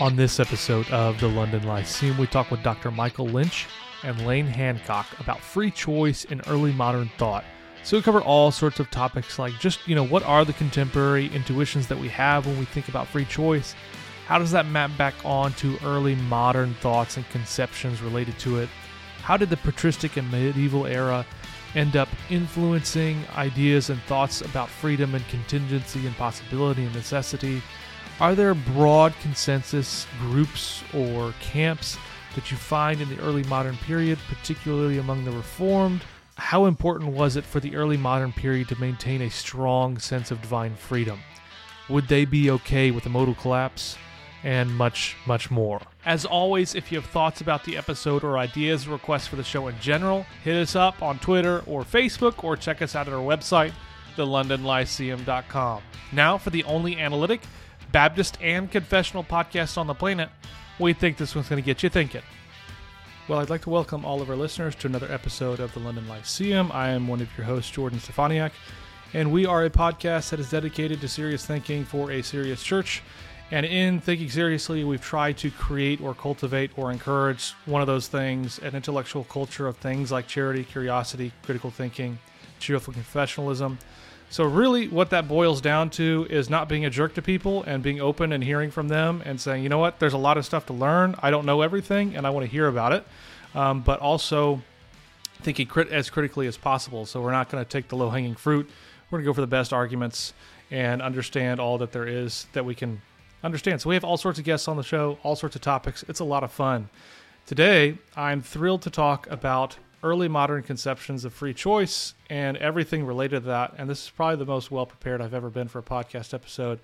On this episode of the London Lyceum, we talk with Dr. Michael Lynch and Layne Hancock about free choice in early modern thought. So we cover all sorts of topics like just, you know, what are the contemporary intuitions that we have when we think about free choice? How does that map back onto early modern thoughts and conceptions related to it? How did the patristic and medieval era end up influencing ideas and thoughts about freedom and contingency and possibility and necessity? Are there broad consensus groups or camps that you find in the early modern period, particularly among the Reformed? How important was it for the early modern period to maintain a strong sense of divine freedom? Would they be okay with a modal collapse? And much, much more. As always, if you have thoughts about the episode or ideas or requests for the show in general, hit us up on Twitter or Facebook or check us out at our website, thelondonlyceum.com. Now for the only analytic Baptist and confessional podcast on the planet, we think this one's going to get you thinking. Well, I'd like to welcome all of our listeners to another episode of the London Lyceum. I am one of your hosts, Jordan Steffaniak, and we are a podcast that is dedicated to serious thinking for a serious church. And in thinking seriously, we've tried to create or cultivate or encourage one of those things an intellectual culture of things like charity, curiosity, critical thinking, cheerful confessionalism so, really, what that boils down to is not being a jerk to people and being open and hearing from them and saying, you know what, there's a lot of stuff to learn. I don't know everything and I want to hear about it. Um, but also thinking crit- as critically as possible. So, we're not going to take the low hanging fruit. We're going to go for the best arguments and understand all that there is that we can understand. So, we have all sorts of guests on the show, all sorts of topics. It's a lot of fun. Today, I'm thrilled to talk about early modern conceptions of free choice and everything related to that. And this is probably the most well prepared I've ever been for a podcast episode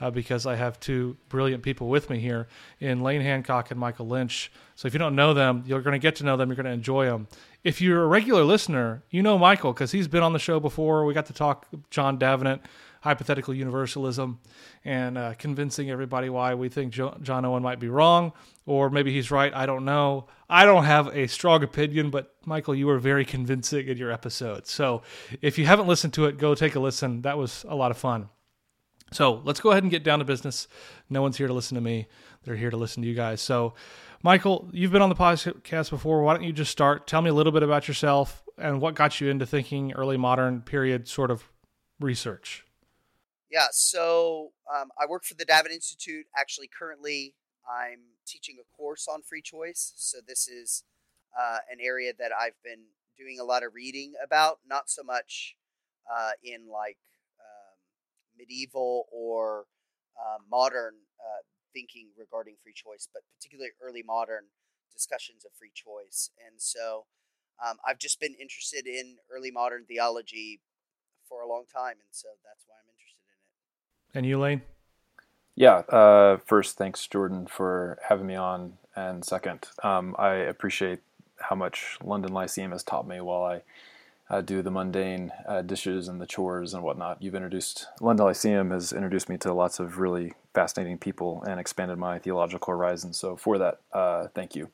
uh, because I have two brilliant people with me here in Layne Hancock and Michael Lynch. So if you don't know them, you're going to get to know them. You're going to enjoy them. If you're a regular listener, you know Michael because he's been on the show before. We got to talk John Davenant hypothetical universalism and uh, convincing everybody why we think jo- John Owen might be wrong, or maybe he's right. I don't know. I don't have a strong opinion, but Michael, you were very convincing in your episode. So if you haven't listened to it, go take a listen. That was a lot of fun. So let's go ahead and get down to business. No one's here to listen to me, they're here to listen to you guys. So, Michael, you've been on the podcast before. Why don't you just start? Tell me a little bit about yourself and what got you into thinking early modern period sort of research. Yeah, so um, I work for the Davenant Institute. Actually, currently, I'm teaching a course on free choice. So this is uh, an area that I've been doing a lot of reading about. Not so much uh, in like um, medieval or uh, modern thinking regarding free choice, but particularly early modern discussions of free choice. And so um, I've just been interested in early modern theology for a long time, and so that's why I'm interested. And you, Layne? Yeah. Uh, first, thanks, Jordan, for having me on. And second, um, I appreciate how much London Lyceum has taught me while I uh, do the mundane uh, dishes and the chores and whatnot. You've introduced London Lyceum has introduced me to lots of really fascinating people and expanded my theological horizon. So for that, uh, thank you.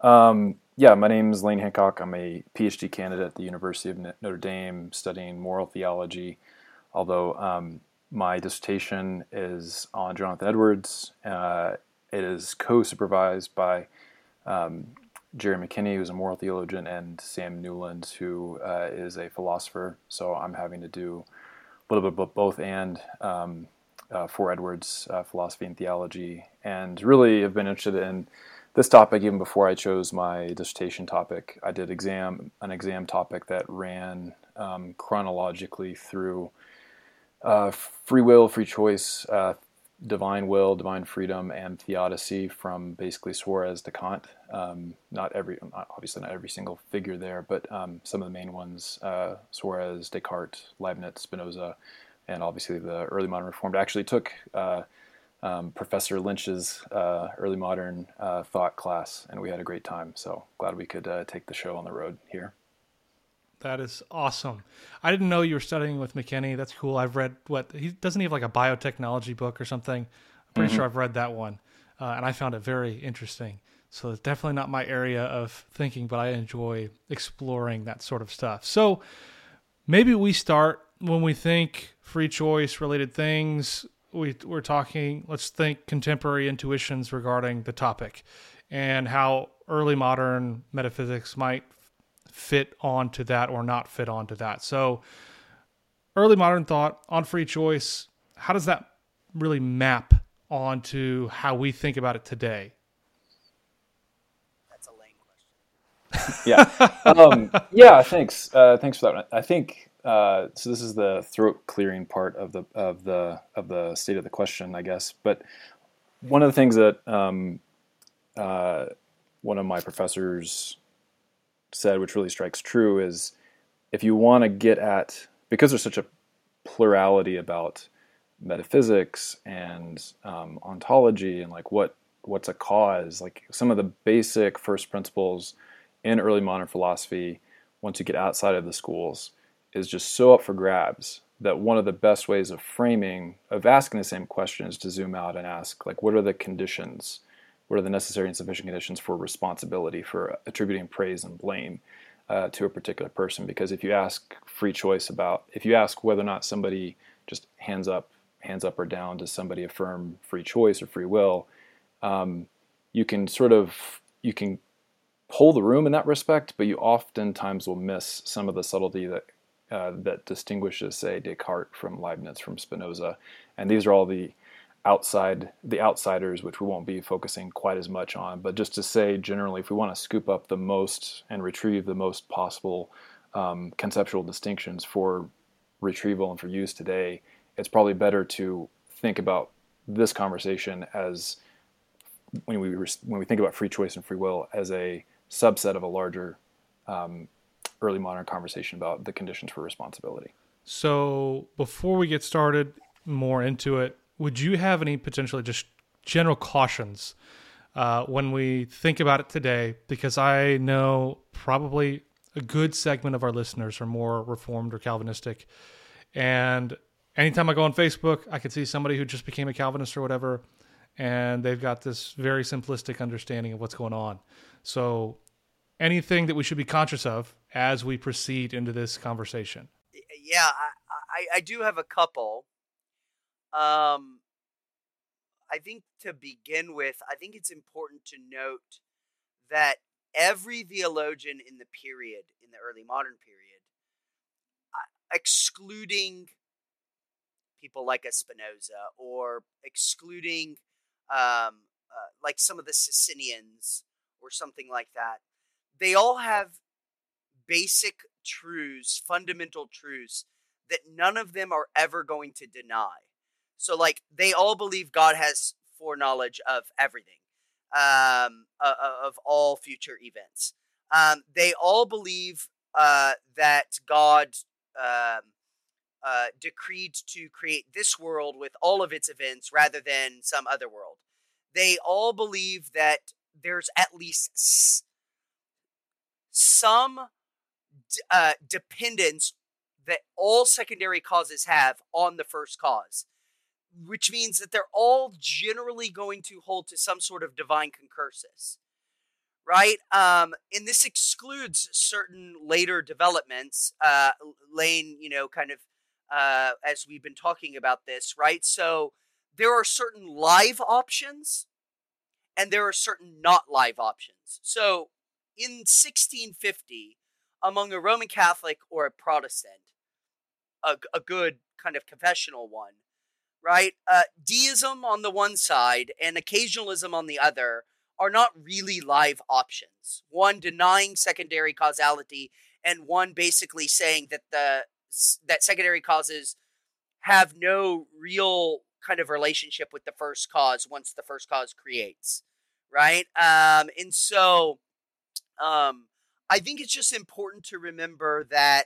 Um, yeah, my name is Layne Hancock. I'm a PhD candidate at the University of Notre Dame, studying moral theology. Although um, my dissertation is on Jonathan Edwards. Uh, it is co-supervised by um, Jerry McKenny, who's a moral theologian, and Sam Newlands, who uh, is a philosopher. So I'm having to do a little bit of both and um, uh, for Edwards, uh, philosophy and theology, and really have been interested in this topic even before I chose my dissertation topic. I did exam an exam topic that ran um, chronologically through uh, free will, free choice, uh, divine will, divine freedom, and theodicy from basically Suarez to Kant. Um, not every, obviously not every single figure there, but um, some of the main ones: uh, Suarez, Descartes, Leibniz, Spinoza, and obviously the early modern Reformed. Actually took uh, um, Professor Lynch's uh, early modern uh, thought class, and we had a great time. So glad we could take the show on the road here. That is awesome. I didn't know you were studying with McKenny. That's cool. I've read what he doesn't he have like a biotechnology book or something. I'm pretty mm-hmm. sure I've read that one, uh, and I found it very interesting. So it's definitely not my area of thinking, but I enjoy exploring that sort of stuff. So maybe we start when we think free choice related things. we we're talking. Let's think contemporary intuitions regarding the topic, and how early modern metaphysics might fit onto that or not fit onto that. So, early modern thought on free choice. How does that really map onto how we think about it today? That's a lame question. yeah. Um, yeah. Thanks. Uh, thanks for that. I think uh, so. This is the throat clearing part of the of the of the state of the question, I guess. But one of the things that um, uh, one of my professors said, which really strikes true, is if you want to get at because there's such a plurality about metaphysics and um, ontology and like what what's a cause like some of the basic first principles in early modern philosophy once you get outside of the schools is just so up for grabs that one of the best ways of framing of asking the same question is to zoom out and ask like what are the conditions what are the necessary and sufficient conditions for responsibility for attributing praise and blame uh, to a particular person? Because if you ask free choice about if you ask whether or not somebody just hands up hands up or down does somebody affirm free choice or free will um, you can sort of you can pull the room in that respect but you oftentimes will miss some of the subtlety that uh, that distinguishes say descartes from leibniz from spinoza. And these are all the outside the outsiders which we won't be focusing quite as much on but just to say generally if we want to scoop up the most and retrieve the most possible um, conceptual distinctions for retrieval and for use today it's probably better to think about this conversation as when we when we think about free choice and free will as a subset of a larger um, early modern conversation about the conditions for responsibility. So before we get started more into it, would you have any potentially just general cautions uh, when we think about it today? Because I know probably a good segment of our listeners are more reformed or Calvinistic, and anytime I go on Facebook, I can see somebody who just became a Calvinist or whatever, and they've got this very simplistic understanding of what's going on. So, anything that we should be conscious of as we proceed into this conversation? Yeah, I, I, I do have a couple. Um, I think to begin with, I think it's important to note that every theologian in the period, in the early modern period, excluding people like a Spinoza or excluding um, uh, like some of the Socinians or something like that, they all have basic truths, fundamental truths that none of them are ever going to deny. So, like, they all believe God has foreknowledge of everything, um, uh, of all future events. Um, they all believe uh, that God um, uh, decreed to create this world with all of its events rather than some other world. They all believe that there's at least s- some d- uh, dependence that all secondary causes have on the first cause, which means that they're all generally going to hold to some sort of divine concursus. Right? Um, and this excludes certain later developments, uh, Lane, you know, kind of uh, as we've been talking about this, right? So there are certain live options and there are certain not live options. So in 1650, among a Roman Catholic or a Protestant, a, a good kind of confessional one, right? Uh, deism on the one side and occasionalism on the other are not really live options. One denying secondary causality, and one basically saying that the that secondary causes have no real kind of relationship with the first cause once the first cause creates right um and so um i think it's just important to remember that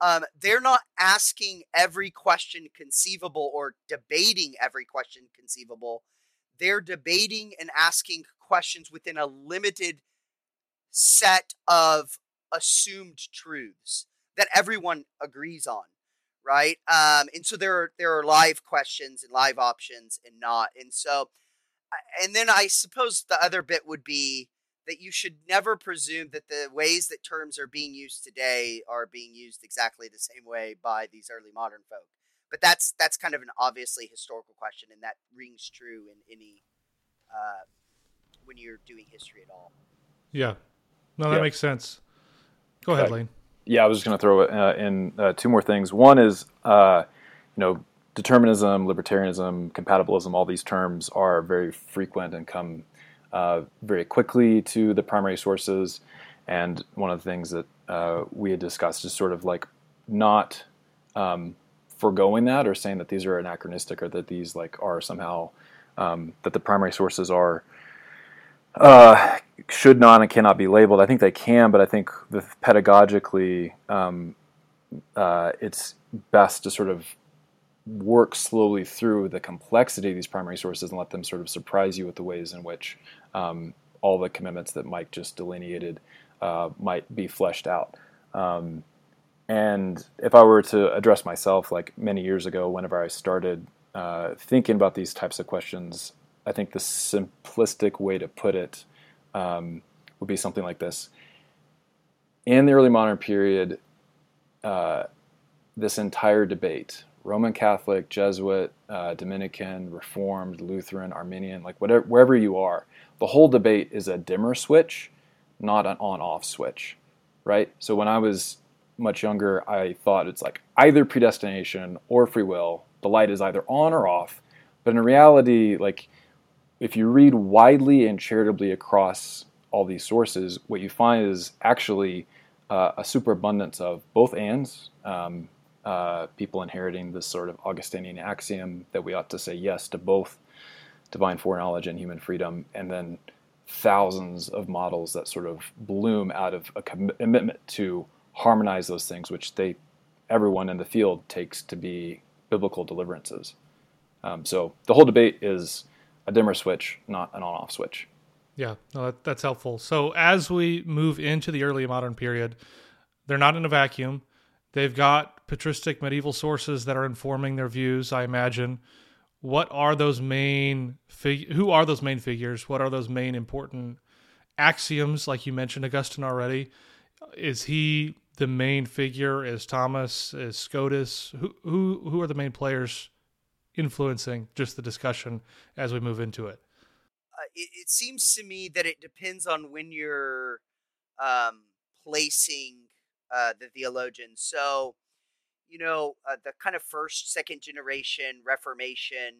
um they're not asking every question conceivable or debating every question conceivable they're debating and asking questions within a limited set of assumed truths that everyone agrees on, right? Um, and so there are there are live questions and live options and not, and so, and then I suppose the other bit would be that you should never presume that the ways that terms are being used today are being used exactly the same way by these early modern folk. but that's that's kind of an obviously historical question, and that rings true in any uh, when you're doing history at all. Yeah, no, that yeah. makes sense. Go ahead, Layne. Yeah, I was just going to throw uh, in uh, two more things. One is, uh, you know, determinism, libertarianism, compatibilism. All these terms are very frequent and come uh, very quickly to the primary sources. And one of the things that uh, we had discussed is sort of like not um, foregoing that or saying that these are anachronistic or that these like are somehow um, that the primary sources are uh, should not and cannot be labeled. I think they can, but I think the, pedagogically um, uh, it's best to sort of work slowly through the complexity of these primary sources and let them sort of surprise you with the ways in which um, all the commitments that Mike just delineated uh, might be fleshed out. Um, and if I were to address myself, like many years ago, whenever I started uh, thinking about these types of questions, I think the simplistic way to put it um, would be something like this. In the early modern period, uh, this entire debate, Roman Catholic, Jesuit, uh, Dominican, Reformed, Lutheran, Arminian, like whatever, wherever you are, the whole debate is a dimmer switch, not an on off switch, right? So when I was much younger, I thought it's like either predestination or free will. The light is either on or off. But in reality, like if you read widely and charitably across all these sources, what you find is actually uh, a superabundance of both ands. Um, uh, people inheriting this sort of Augustinian axiom that we ought to say yes to both divine foreknowledge and human freedom, and then thousands of models that sort of bloom out of a commitment to harmonize those things, which they everyone in the field takes to be biblical deliverances. Um, so the whole debate is a dimmer switch, not an on-off switch. Yeah, no, that, that's helpful. So as we move into the early modern period, they're not in a vacuum. They've got patristic medieval sources that are informing their views. I imagine. What are those main fig- Who are those main figures? What are those main important axioms? Like you mentioned, Augustine already. Is he the main figure? Is Thomas? Is Scotus? Who who who are the main players influencing just the discussion as we move into it? Uh, it, it, seems to me that it depends on when you're um, placing uh, the theologians. So, you know, uh, the kind of first, second generation Reformation,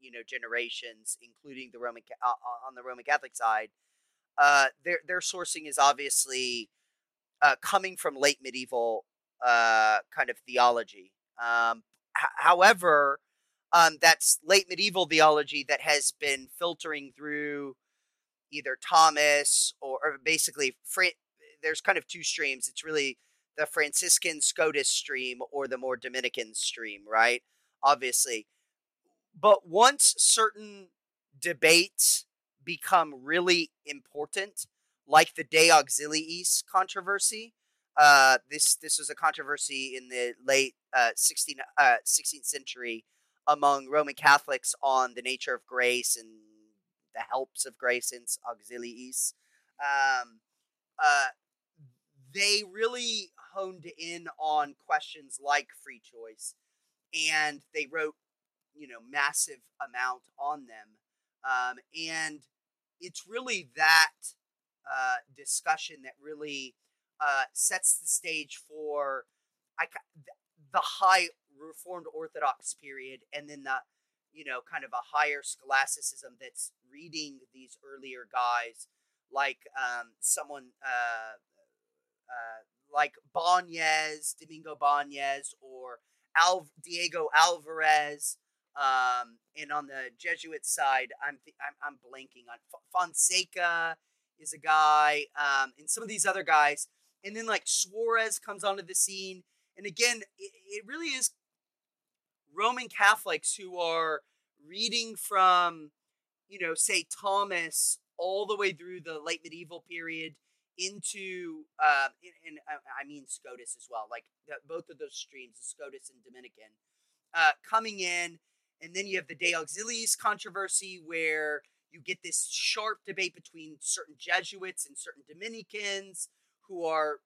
you know, generations, including the Roman uh, on the Roman Catholic side, uh, their their sourcing is obviously uh, coming from late medieval uh, kind of theology. Um, h- however, um, that's late medieval theology that has been filtering through either Thomas or, or basically Fra- there's kind of two streams. It's really the Franciscan Scotus stream or the more Dominican stream, right? Obviously. But once certain debates become really important, like the De Auxiliis controversy. Uh, this this was a controversy in the late uh, 16, uh, 16th century among Roman Catholics on the nature of grace and the helps of grace in auxiliis. Um, uh, they really honed in on questions like free choice, and they wrote, you know, massive amount on them. Um, and it's really that uh, discussion that really uh, sets the stage for I, the high Reformed Orthodox period, and then the you know kind of a higher scholasticism that's reading these earlier guys like um, someone uh, uh, like Banez, Domingo Banez, or Al- Diego Alvarez. Um, and on the Jesuit side, I'm th- I'm, I'm blanking on F- Fonseca is a guy, um, and some of these other guys. And then like Suarez comes onto the scene, and again, it, it really is Roman Catholics who are reading from, you know, say Thomas all the way through the late medieval period into, uh, and, uh, I mean Scotus as well, like the, both of those streams, Scotus and Dominican, uh, coming in, and then you have the De Auxiliis controversy where you get this sharp debate between certain Jesuits and certain Dominicans who are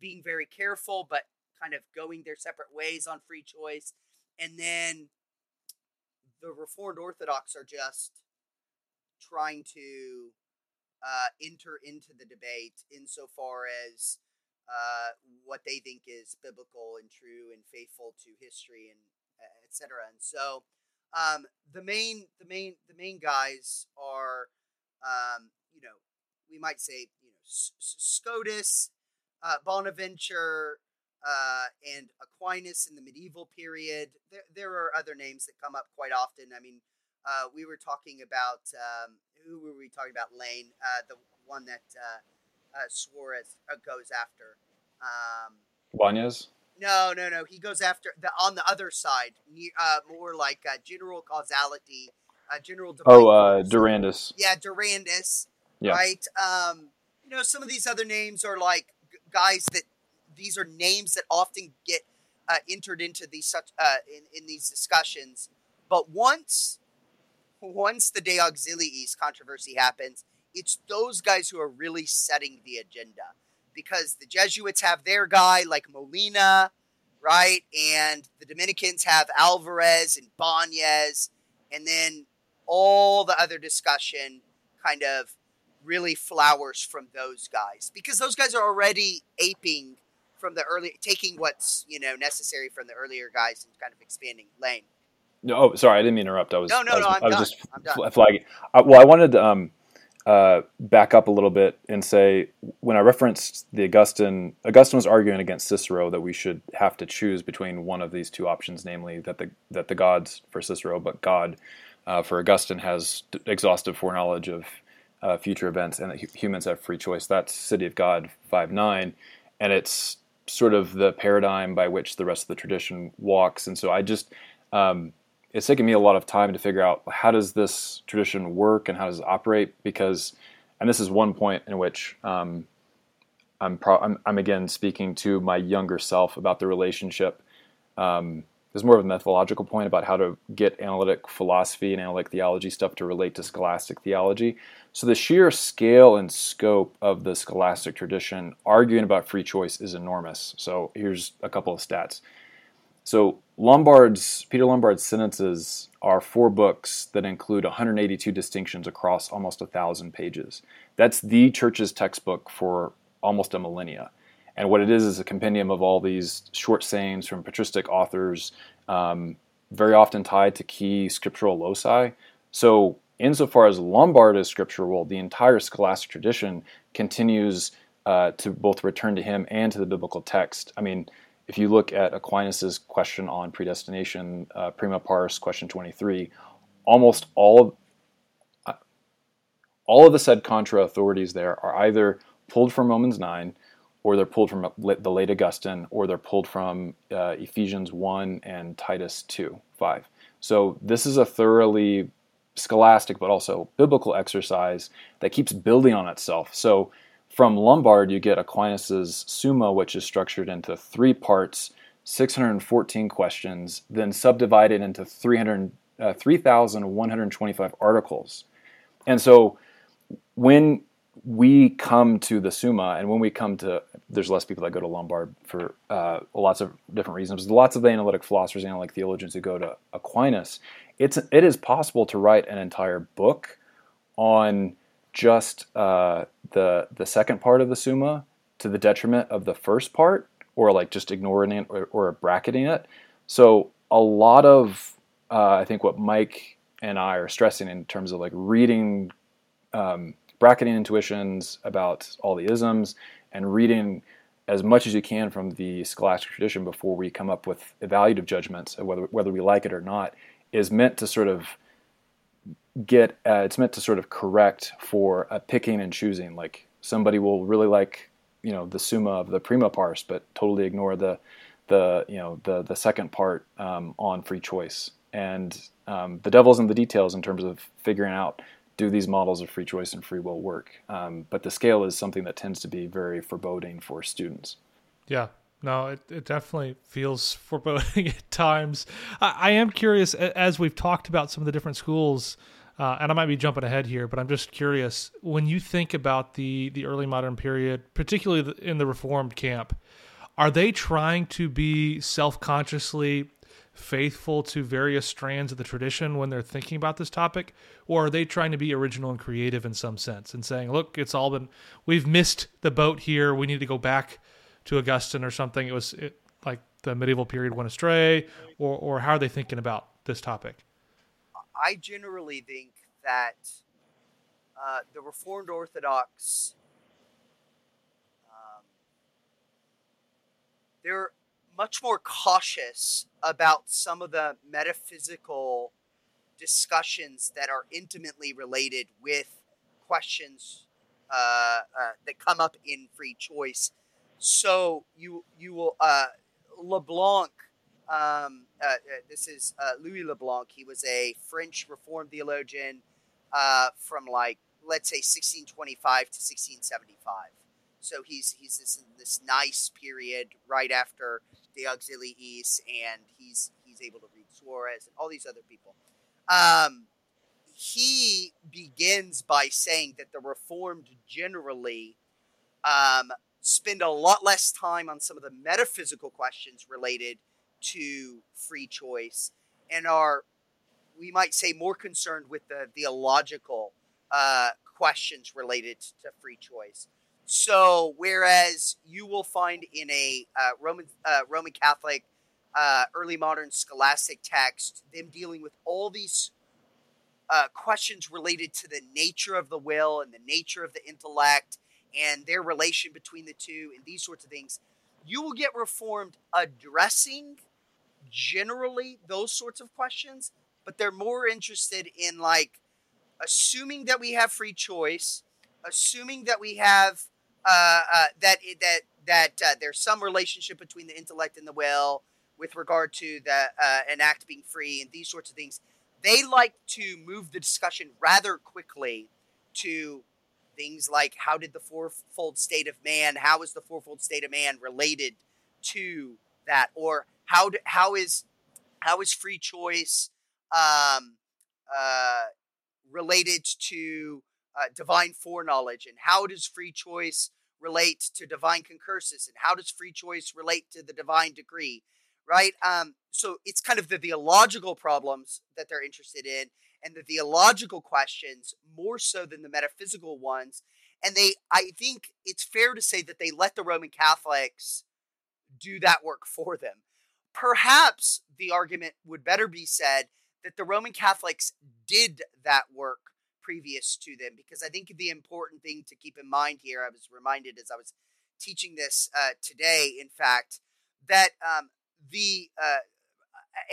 being very careful, but kind of going their separate ways on free choice. and then the Reformed Orthodox are just trying to uh, enter into the debate insofar as uh, what they think is biblical and true and faithful to history and etc. And so um, the main the main the main guys are um, you know we might say you know Scotus, uh, Bonaventure, uh, and Aquinas in the medieval period. There, there are other names that come up quite often. I mean, uh, we were talking about um, who were we talking about? Layne, uh, the one that uh, uh, Suarez uh, goes after. Um, Banez. No, no, no. He goes after the on the other side, more like general causality, general. Oh, uh, Durandus. Yeah, Durandus. Yeah. Right. Um, you know, some of these other names are like guys that these are names that often get uh, entered into these such uh, in, in these discussions. But once once the De Auxiliis controversy happens, it's those guys who are really setting the agenda because the Jesuits have their guy like Molina, right? And the Dominicans have Alvarez and Banez, and then all the other discussion kind of really flowers from those guys because those guys are already aping from the early, taking what's you know necessary from the earlier guys and kind of expanding Layne. No, oh, sorry, I didn't mean to interrupt. I was no, no, I was, no. I'm I was done. just I'm flagging. Uh, well, I wanted to um, uh, back up a little bit and say when I referenced the Augustine, Augustine was arguing against Cicero that we should have to choose between one of these two options, namely that the that the gods for Cicero, but God uh, for Augustine has exhaustive foreknowledge of uh, future events, and that humans have free choice. That's City of God five nine, and it's sort of the paradigm by which the rest of the tradition walks. And so I just um, it's taken me a lot of time to figure out how does this tradition work and how does it operate because and this is one point in which um, I'm, pro- I'm, I'm again speaking to my younger self about the relationship. Um, there's more of a methodological point about how to get analytic philosophy and analytic theology stuff to relate to scholastic theology. So the sheer scale and scope of the scholastic tradition arguing about free choice is enormous. So here's a couple of stats so Lombard's Peter Lombard's sentences are four books that include 182 distinctions across almost a thousand pages. That's the church's textbook for almost a millennia. And what it is is a compendium of all these short sayings from patristic authors, um, very often tied to key scriptural loci. So, insofar as Lombard is scriptural, the entire scholastic tradition continues uh, to both return to him and to the biblical text. I mean, if you look at Aquinas's question on predestination, uh, prima pars, question 23, almost all of uh, all of the sed contra authorities there are either pulled from Romans 9, or they're pulled from the late Augustine, or they're pulled from uh, Ephesians 1 and Titus 2, 5. So this is a thoroughly scholastic but also biblical exercise that keeps building on itself. So from Lombard, you get Aquinas' Summa, which is structured into three parts, 614 questions, then subdivided into 300, uh, 3,125 articles. And so when we come to the Summa, and when we come to, there's less people that go to Lombard for uh, lots of different reasons. There's lots of analytic philosophers, and analytic theologians who go to Aquinas. It's it is possible to write an entire book on just uh, the the second part of the summa to the detriment of the first part, or like just ignoring it or, or bracketing it. So a lot of uh, I think what Mike and I are stressing in terms of like reading um, bracketing intuitions about all the isms and reading as much as you can from the scholastic tradition before we come up with evaluative judgments of whether whether we like it or not is meant to sort of get uh, it's meant to sort of correct for a picking and choosing. Like somebody will really like you know the summa of the prima pars, but totally ignore the the you know the the second part um, on free choice. And um, the devil's in the details in terms of figuring out do these models of free choice and free will work. Um, but the scale is something that tends to be very foreboding for students. Yeah, no, it, it definitely feels foreboding at times. I, I, am curious, as we've talked about some of the different schools, uh, and I might be jumping ahead here, but I'm just curious when you think about the the early modern period, particularly in the Reformed camp, are they trying to be self consciously faithful to various strands of the tradition when they're thinking about this topic, or are they trying to be original and creative in some sense and saying, "Look, it's all been we've missed the boat here. We need to go back to Augustine or something." It was it, like the medieval period went astray, or or how are they thinking about this topic? I generally think that uh, the Reformed Orthodox um, they're much more cautious about some of the metaphysical discussions that are intimately related with questions uh, uh, that come up in free choice. So you you will uh, LeBlanc. Um, uh, uh, this is uh, Louis LeBlanc. He was a French Reformed theologian from like let's say 1625 to 1675. So he's he's this this nice period right after De Auxiliis, and he's he's able to read Suarez and all these other people. Um, he begins by saying that the Reformed generally um, spend a lot less time on some of the metaphysical questions related to free choice and are, we might say, more concerned with the theological uh, questions related to free choice. So, whereas you will find in a uh, Roman uh, Roman Catholic uh, early modern scholastic text them dealing with all these uh, questions related to the nature of the will and the nature of the intellect and their relation between the two and these sorts of things, you will get Reformed addressing generally those sorts of questions, but they're more interested in like assuming that we have free choice, assuming that we have uh, uh, that that that uh, there's some relationship between the intellect and the will with regard to the uh, an act being free and these sorts of things. They like to move the discussion rather quickly to things like how did the fourfold state of man, how is the fourfold state of man related to that, or how do, how is how is free choice um, uh, related to uh, divine foreknowledge, and how does free choice relate to divine concursus? And how does free choice relate to the divine decree right? Um, so it's kind of the theological problems that they're interested in and the theological questions more so than the metaphysical ones. And they i think it's fair to say that they let the roman catholics do that work for them perhaps the argument would better be said that the roman catholics did that work previous to them because I think the important thing to keep in mind here, I was reminded as I was teaching this uh, today, in fact, that um, the uh,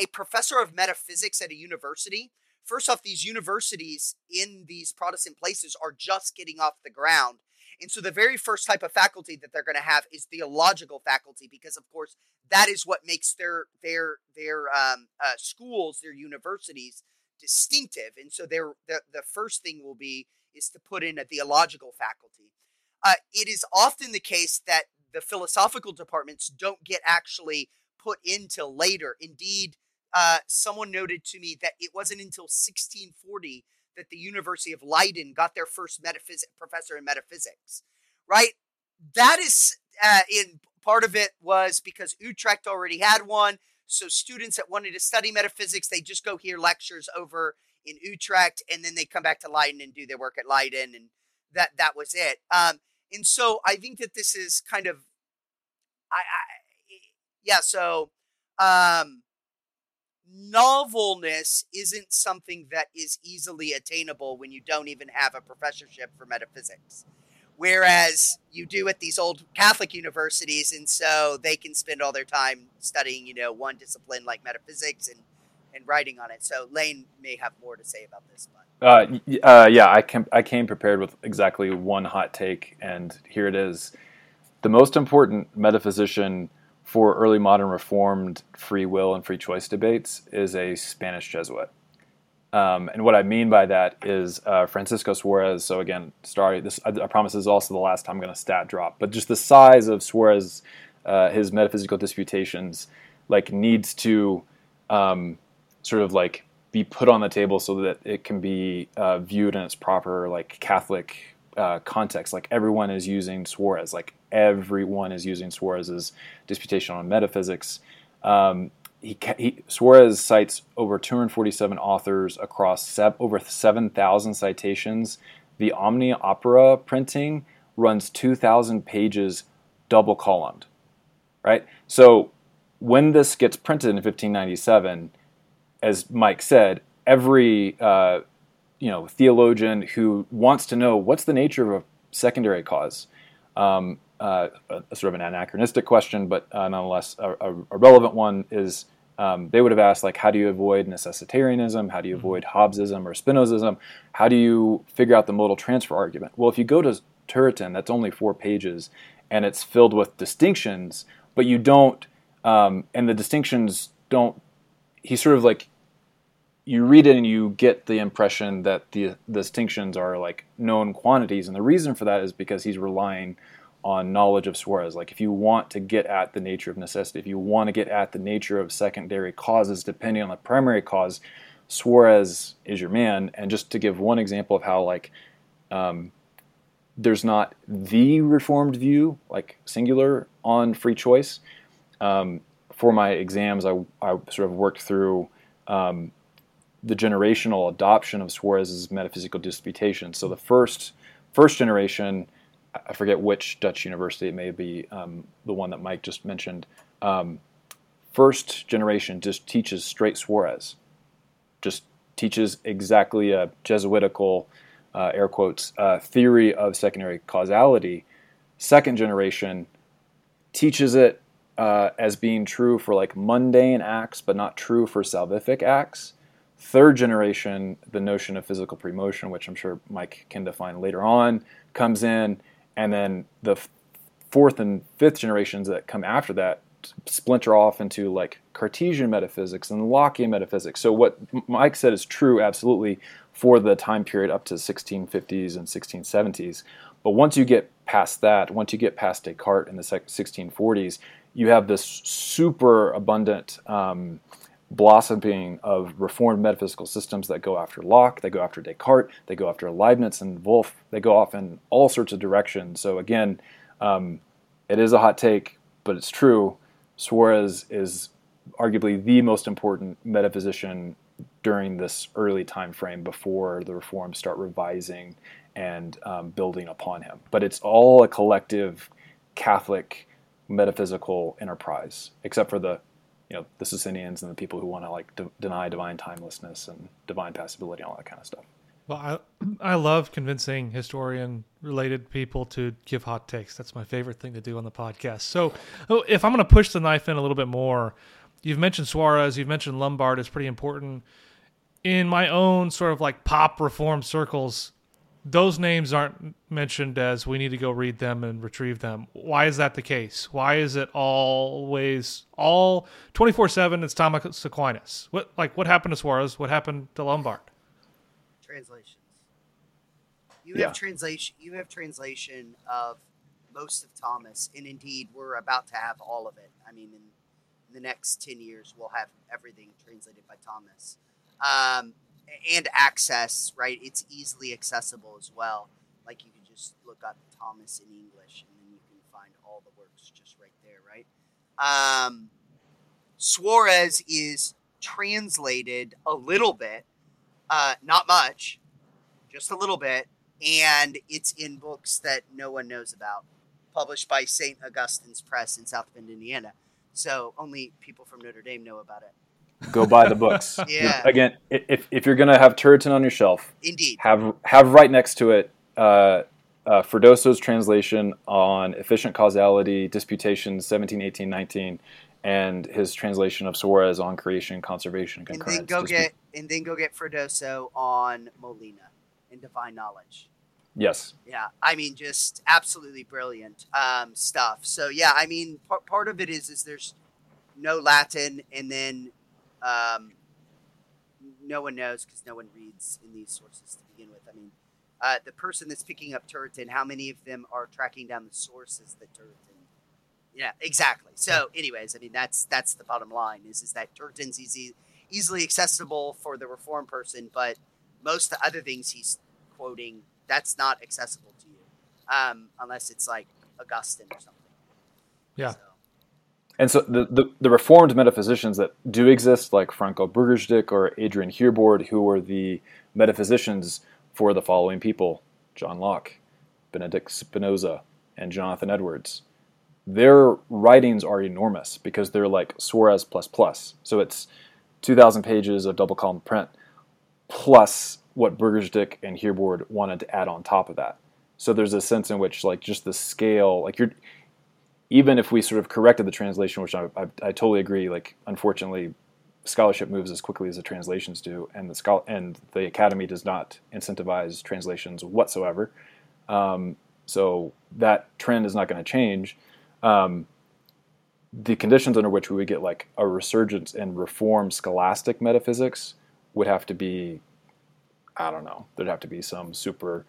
a professor of metaphysics at a university. First off, these universities in these Protestant places are just getting off the ground. And so the very first type of faculty that they're going to have is theological faculty, because of course that is what makes their their their um, uh, schools, their universities, distinctive. And so the, the first thing will be is to put in a theological faculty. Uh, it is often the case that the philosophical departments don't get actually put in till later. Indeed, uh, someone noted to me that it wasn't until 1640 that the University of Leiden got their first metaphysics professor in metaphysics. Right? That is uh, in part of it was because Utrecht already had one. So students that wanted to study metaphysics, they just go hear lectures over in Utrecht, and then they come back to Leiden and do their work at Leiden, and that that was it. Um, and so I think that this is kind of, I, I yeah. So um, novelness isn't something that is easily attainable when you don't even have a professorship for metaphysics whereas you do at these old Catholic universities, and so they can spend all their time studying, you know, one discipline like metaphysics and and writing on it. So Layne may have more to say about this, but uh, uh, yeah, I came I came prepared with exactly one hot take, and here it is: the most important metaphysician for early modern Reformed free will and free choice debates is a Spanish Jesuit. Um, and what I mean by that is uh, Francisco Suarez. So again, sorry, this I, I, promise this is also the last time I'm going to stat drop, but just the size of Suarez, uh, his metaphysical disputations, like needs to um, sort of like be put on the table so that it can be uh, viewed in its proper like Catholic uh, context. Like everyone is using Suarez, like everyone is using Suarez's disputation on metaphysics. Um, he, he, Suarez cites over 247 authors across over 7,000 citations. The Omni Opera printing runs 2,000 pages double columned, right? So when this gets printed in 1597, as Mike said, every uh, you know theologian who wants to know what's the nature of a secondary cause, um, uh, a, a sort of an anachronistic question, but uh, nonetheless a, a, a, relevant one is um, they would have asked like, how do you avoid necessitarianism? How do you avoid Hobbesism or Spinozism? How do you figure out the modal transfer argument? Well, if you go to Turretin, that's only four pages, and it's filled with distinctions, but you don't, um, and the distinctions don't. He sort of like you read it and you get the impression that the, the distinctions are like known quantities, and the reason for that is because he's relying on knowledge of Suarez. Like if you want to get at the nature of necessity, if you want to get at the nature of secondary causes depending on the primary cause, Suarez is your man. And just to give one example of how like um, there's not the reformed view, like singular on free choice. Um, for my exams, I, I sort of worked through um, the generational adoption of Suarez's metaphysical disputation. So the first first generation I forget which Dutch university, it may be um, the one that Mike just mentioned. Um, first generation just teaches straight Suarez, just teaches exactly a Jesuitical, uh, air quotes, uh, theory of secondary causality. Second generation teaches it uh, as being true for like mundane acts, but not true for salvific acts. Third generation, the notion of physical premotion, which I'm sure Mike can define later on, comes in and then the fourth and fifth generations that come after that splinter off into like Cartesian metaphysics and Lockean metaphysics. So what Mike said is true absolutely for the time period up to 1650s and 1670s. But once you get past that, once you get past Descartes in the 1640s, you have this super abundant um, blossoming of reformed metaphysical systems that go after Locke, they go after Descartes, they go after Leibniz and Wolff, they go off in all sorts of directions. So again, um, it is a hot take, but it's true. Suarez is arguably the most important metaphysician during this early time frame before the reforms start revising and um, building upon him. But it's all a collective Catholic metaphysical enterprise, except for the you know the Socinians and the people who want to like de- deny divine timelessness and divine passibility and all that kind of stuff. Well, I I love convincing historian related people to give hot takes. That's my favorite thing to do on the podcast. So, oh, if I'm going to push the knife in a little bit more, you've mentioned Suarez, you've mentioned Lombard is pretty important. In my own sort of like pop reform circles, those names aren't mentioned as we need to go read them and retrieve them. Why is that the case? Why is it always all 24/7 it's Thomas Aquinas? What like what happened to Suarez? What happened to Lombard? Translations. You yeah. have translation you have translation of most of Thomas and indeed we're about to have all of it. I mean in, in the next 10 years we'll have everything translated by Thomas. Um, and access, right? It's easily accessible as well. Like you can just look up Thomas in English and then you can find all the works just right there, right? Um, Suarez is translated a little bit, uh, not much, just a little bit, and it's in books that no one knows about, published by St. Augustine's Press in South Bend, Indiana. So only people from Notre Dame know about it. Go buy the books. yeah. Again, if, if you're gonna have Turretin on your shelf, indeed, have have right next to it uh, uh, Freddoso's translation on efficient causality, disputations 17, 18, 19, and his translation of Suarez on creation, conservation, concurrence. And then go get and then go get Freddoso on Molina and divine knowledge. Yes. Yeah, I mean, just absolutely brilliant um, stuff. So yeah, I mean, part part of it is is there's no Latin, and then um, no one knows because no one reads in these sources to begin with. I mean, uh, the person that's picking up Turretin, how many of them are tracking down the sources that Turretin? Yeah, exactly. So, anyways, I mean that's that's the bottom line is is that Turretin's easy, easily accessible for the reform person, but most of the other things he's quoting that's not accessible to you, um, unless it's like Augustine or something. Yeah. So. And so the, the, the reformed metaphysicians that do exist, like Franco Burgersdijk or Adrian Heereboord, who were the metaphysicians for the following people: John Locke, Benedict Spinoza, and Jonathan Edwards. Their writings are enormous because they're like Suarez plus plus. So it's 2,000 pages of double column print plus what Burgersdijk and Heereboord wanted to add on top of that. So there's a sense in which like just the scale, like you're even if we sort of corrected the translation, which I, I, I totally agree, like unfortunately, scholarship moves as quickly as the translations do, and the schol- and the academy does not incentivize translations whatsoever. Um, so that trend is not going to change. Um, the conditions under which we would get like a resurgence in reform scholastic metaphysics would have to be, I don't know, there'd have to be some super,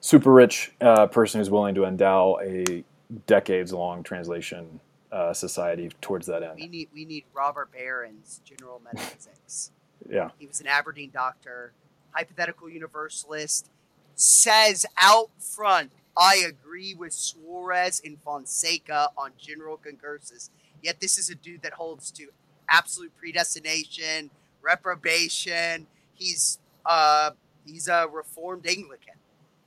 super rich uh, person who's willing to endow a decades long translation uh, society towards that end. We need we need Robert Baron's General Metaphysics. yeah, he was an Aberdeen doctor, hypothetical universalist. Says out front, I agree with Suarez and Fonseca on general concursus. Yet this is a dude that holds to absolute predestination, reprobation. He's uh he's a reformed Anglican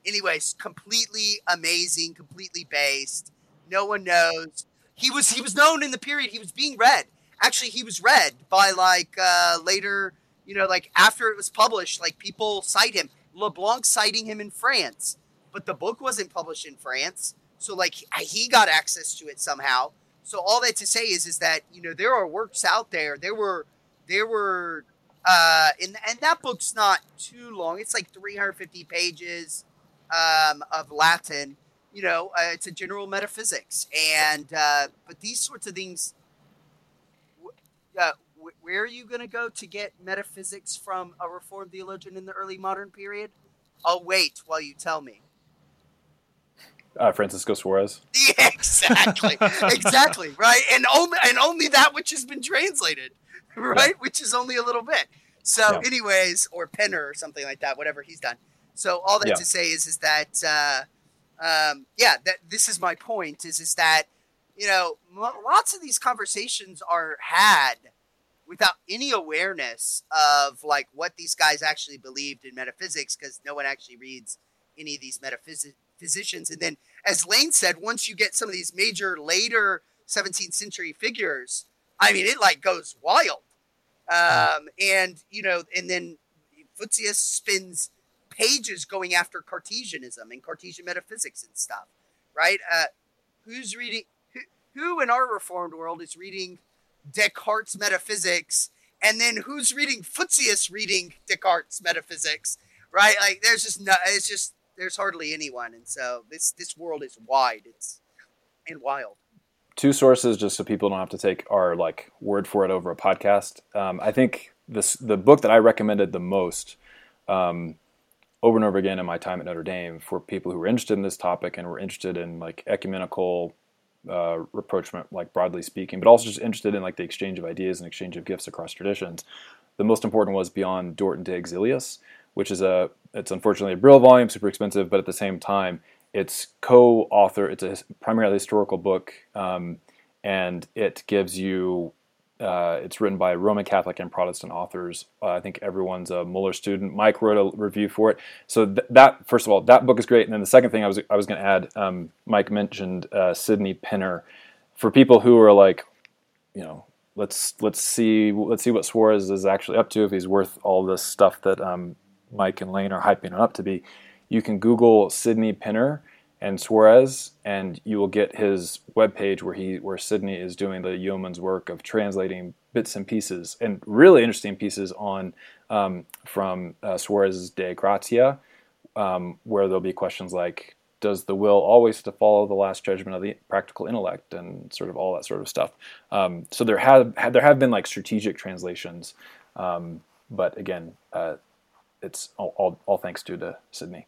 anyways, completely amazing, completely based. No one knows. He was he was known in the period he was being read. Actually, he was read by like uh, later, you know, like after it was published, like people cite him. LeBlanc citing him in France, but the book wasn't published in France, so like he got access to it somehow. So all that to say is, is that you know there are works out there. There were, there were, uh, and and that book's not too long. It's like 350 pages um, of Latin. You know, uh, it's a general metaphysics, and uh, but these sorts of things. Uh, where are you going to go to get metaphysics from a Reformed theologian in the early modern period? I'll wait while you tell me. Uh, Francisco Suarez. Yeah, exactly, exactly, right, and only and only that which has been translated, right, yeah. which is only a little bit. So, yeah. anyways, or Penner or something like that, whatever he's done. So all that yeah. to say is is that uh, um, yeah, that this is my point is is that you know lots of these conversations are had without any awareness of like what these guys actually believed in metaphysics because no one actually reads any of these metaphysicians and then as Layne said once you get some of these major later 17th century figures i mean it like goes wild. Um, and you know and then Voetius spins pages going after Cartesianism and Cartesian metaphysics and stuff, right? Uh, who's reading? Who, who in our reformed world is reading Descartes' metaphysics, and then who's reading Voetius reading Descartes' metaphysics, right? Like, there's just no, it's just there's hardly anyone, and so this this world is wide, it's and wild two sources just so people don't have to take our like word for it over a podcast. Um, I think this the book that I recommended the most um, over and over again in my time at Notre Dame for people who were interested in this topic and were interested in like ecumenical uh, rapprochement, like broadly speaking, but also just interested in like the exchange of ideas and exchange of gifts across traditions. The most important was Beyond Dordt de Auxiliis, which is a it's unfortunately a Brill volume, super expensive, but at the same time, it's co-author. It's a primarily historical book, um, and it gives you uh, it's written by Roman Catholic and Protestant authors. Uh, I think everyone's a Muller student. Mike wrote a review for it. So th- that, first of all, that book is great. And then the second thing I was I was going to add, um, Mike mentioned uh, Sydney Penner. For people who are like, you know, let's let's see let's see what Suarez is actually up to if he's worth all this stuff that um, Mike and Layne are hyping him up to be. You can Google Sydney Penner and Suarez, and you will get his webpage where he where Sydney is doing the yeoman's work of translating bits and pieces and really interesting pieces on um, from uh, Suarez's De Gratia, um, where there'll be questions like, does the will always to follow the last judgment of the practical intellect and sort of all that sort of stuff. Um, so there have there have been like strategic translations, um, but again, uh, it's all, all, all thanks due to Sydney.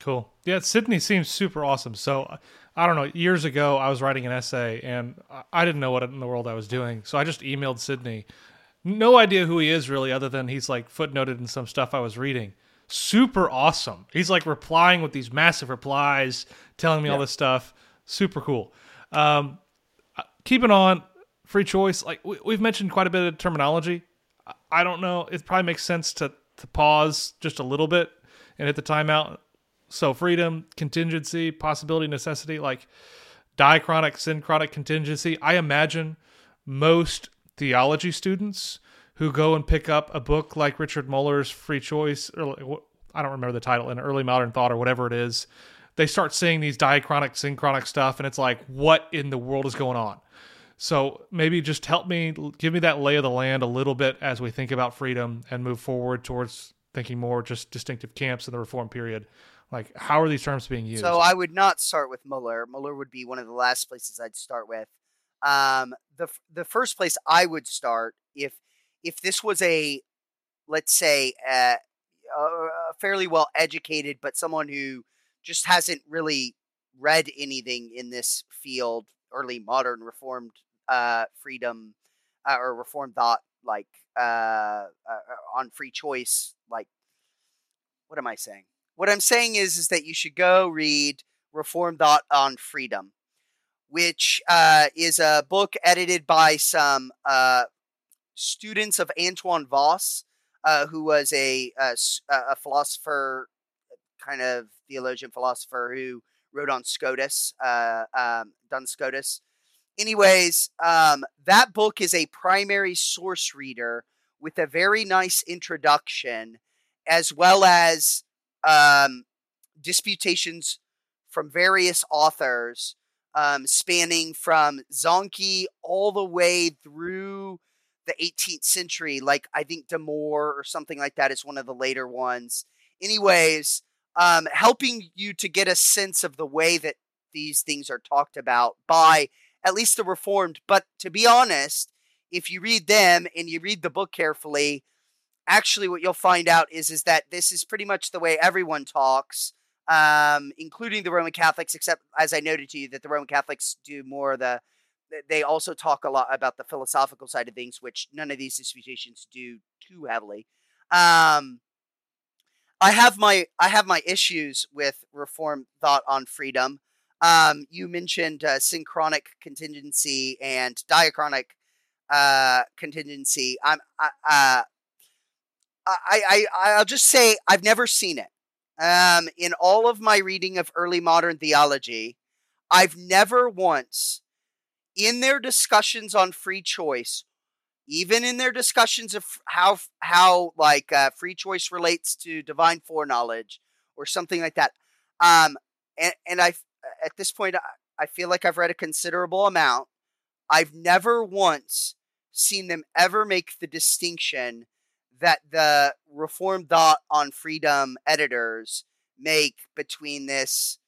Cool. Yeah, Sydney seems super awesome. So I don't know. Years ago, I was writing an essay and I didn't know what in the world I was doing. So I just emailed Sydney. No idea who he is really, other than he's like footnoted in some stuff I was reading. Super awesome. He's like replying with these massive replies, telling me yeah. all this stuff. Super cool. Um, keeping on free choice. Like we, we've mentioned quite a bit of terminology. I- I don't know. It probably makes sense to to pause just a little bit and hit the timeout. So freedom, contingency, possibility, necessity, like diachronic, synchronic contingency. I imagine most theology students who go and pick up a book like Richard Muller's Free Choice, or I don't remember the title, in Early Modern Thought or whatever it is, they start seeing these diachronic, synchronic stuff, and it's like, what in the world is going on? So maybe just help me, give me that lay of the land a little bit as we think about freedom and move forward towards thinking more just distinctive camps in the Reform period. Like, how are these terms being used? So I would not start with Muller. Muller would be one of the last places I'd start with. Um, the the first place I would start if if this was a let's say a, a fairly well educated but someone who just hasn't really read anything in this field, early modern reformed uh, freedom uh, or reformed thought, like uh, uh, on free choice. Like, what am I saying? What I'm saying is, is that you should go read Reformed Thought on Freedom, which uh, is a book edited by some uh, students of Antoine Vos, who was a, a, a philosopher, kind of theologian philosopher who wrote on Scotus, uh, um, Scotus. Anyways, um, that book is a primary source reader with a very nice introduction, as well as um, disputations from various authors, um, spanning from Zanchi all the way through the 18th century. Like I think De Moor or something like that is one of the later ones. Anyways, um, helping you to get a sense of the way that these things are talked about by at least the Reformed. But to be honest, if you read them and you read the book carefully, actually what you'll find out is is that this is pretty much the way everyone talks, um, including the Roman Catholics. Except as I noted to you, that the Roman Catholics do more the they also talk a lot about the philosophical side of things, which none of these disputations do too heavily. Um, I have my I have my issues with reform thought on freedom. Um, you mentioned uh, synchronic contingency and diachronic uh, contingency. I'm I, uh, I I I'll just say I've never seen it. Um, in all of my reading of early modern theology, I've never once, in their discussions on free choice, even in their discussions of how how like uh, free choice relates to divine foreknowledge or something like that. Um, and and I at this point I, I feel like I've read a considerable amount. I've never once seen them ever make the distinction that the Reform Thought on Freedom editors make between this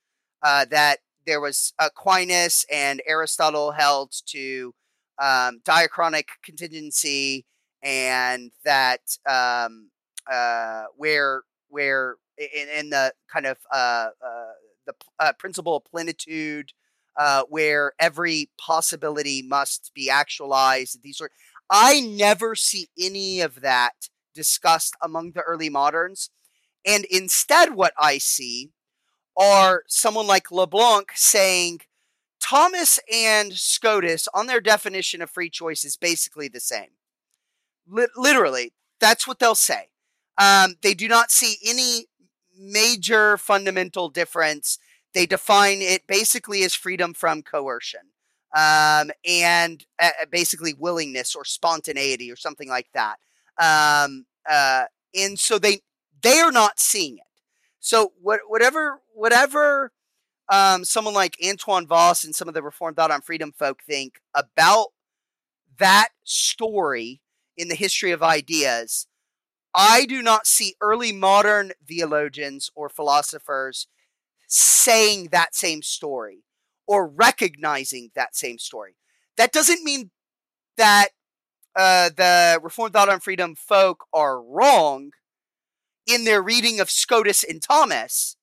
uh, that there was Aquinas and Aristotle held to um, diachronic contingency and that um, uh, where where in, in, the kind of uh, uh, the uh, principle of plenitude uh, where every possibility must be actualized these sort i never see any of that discussed among the early moderns and instead what i see are someone like leblanc saying Thomas and Scotus on their definition of free choice is basically the same. L- literally, that's what they'll say. Um, they do not see any major fundamental difference. They define it basically as freedom from coercion um, and uh, basically willingness or spontaneity or something like that. Um, uh, and so they they are not seeing it. So what, whatever whatever um, someone like Antoine Vos and some of the Reformed Thought on Freedom folk think about that story in the history of ideas, I do not see early modern theologians or philosophers saying that same story or recognizing that same story. That doesn't mean that uh, the Reformed Thought on Freedom folk are wrong in their reading of Scotus and Thomas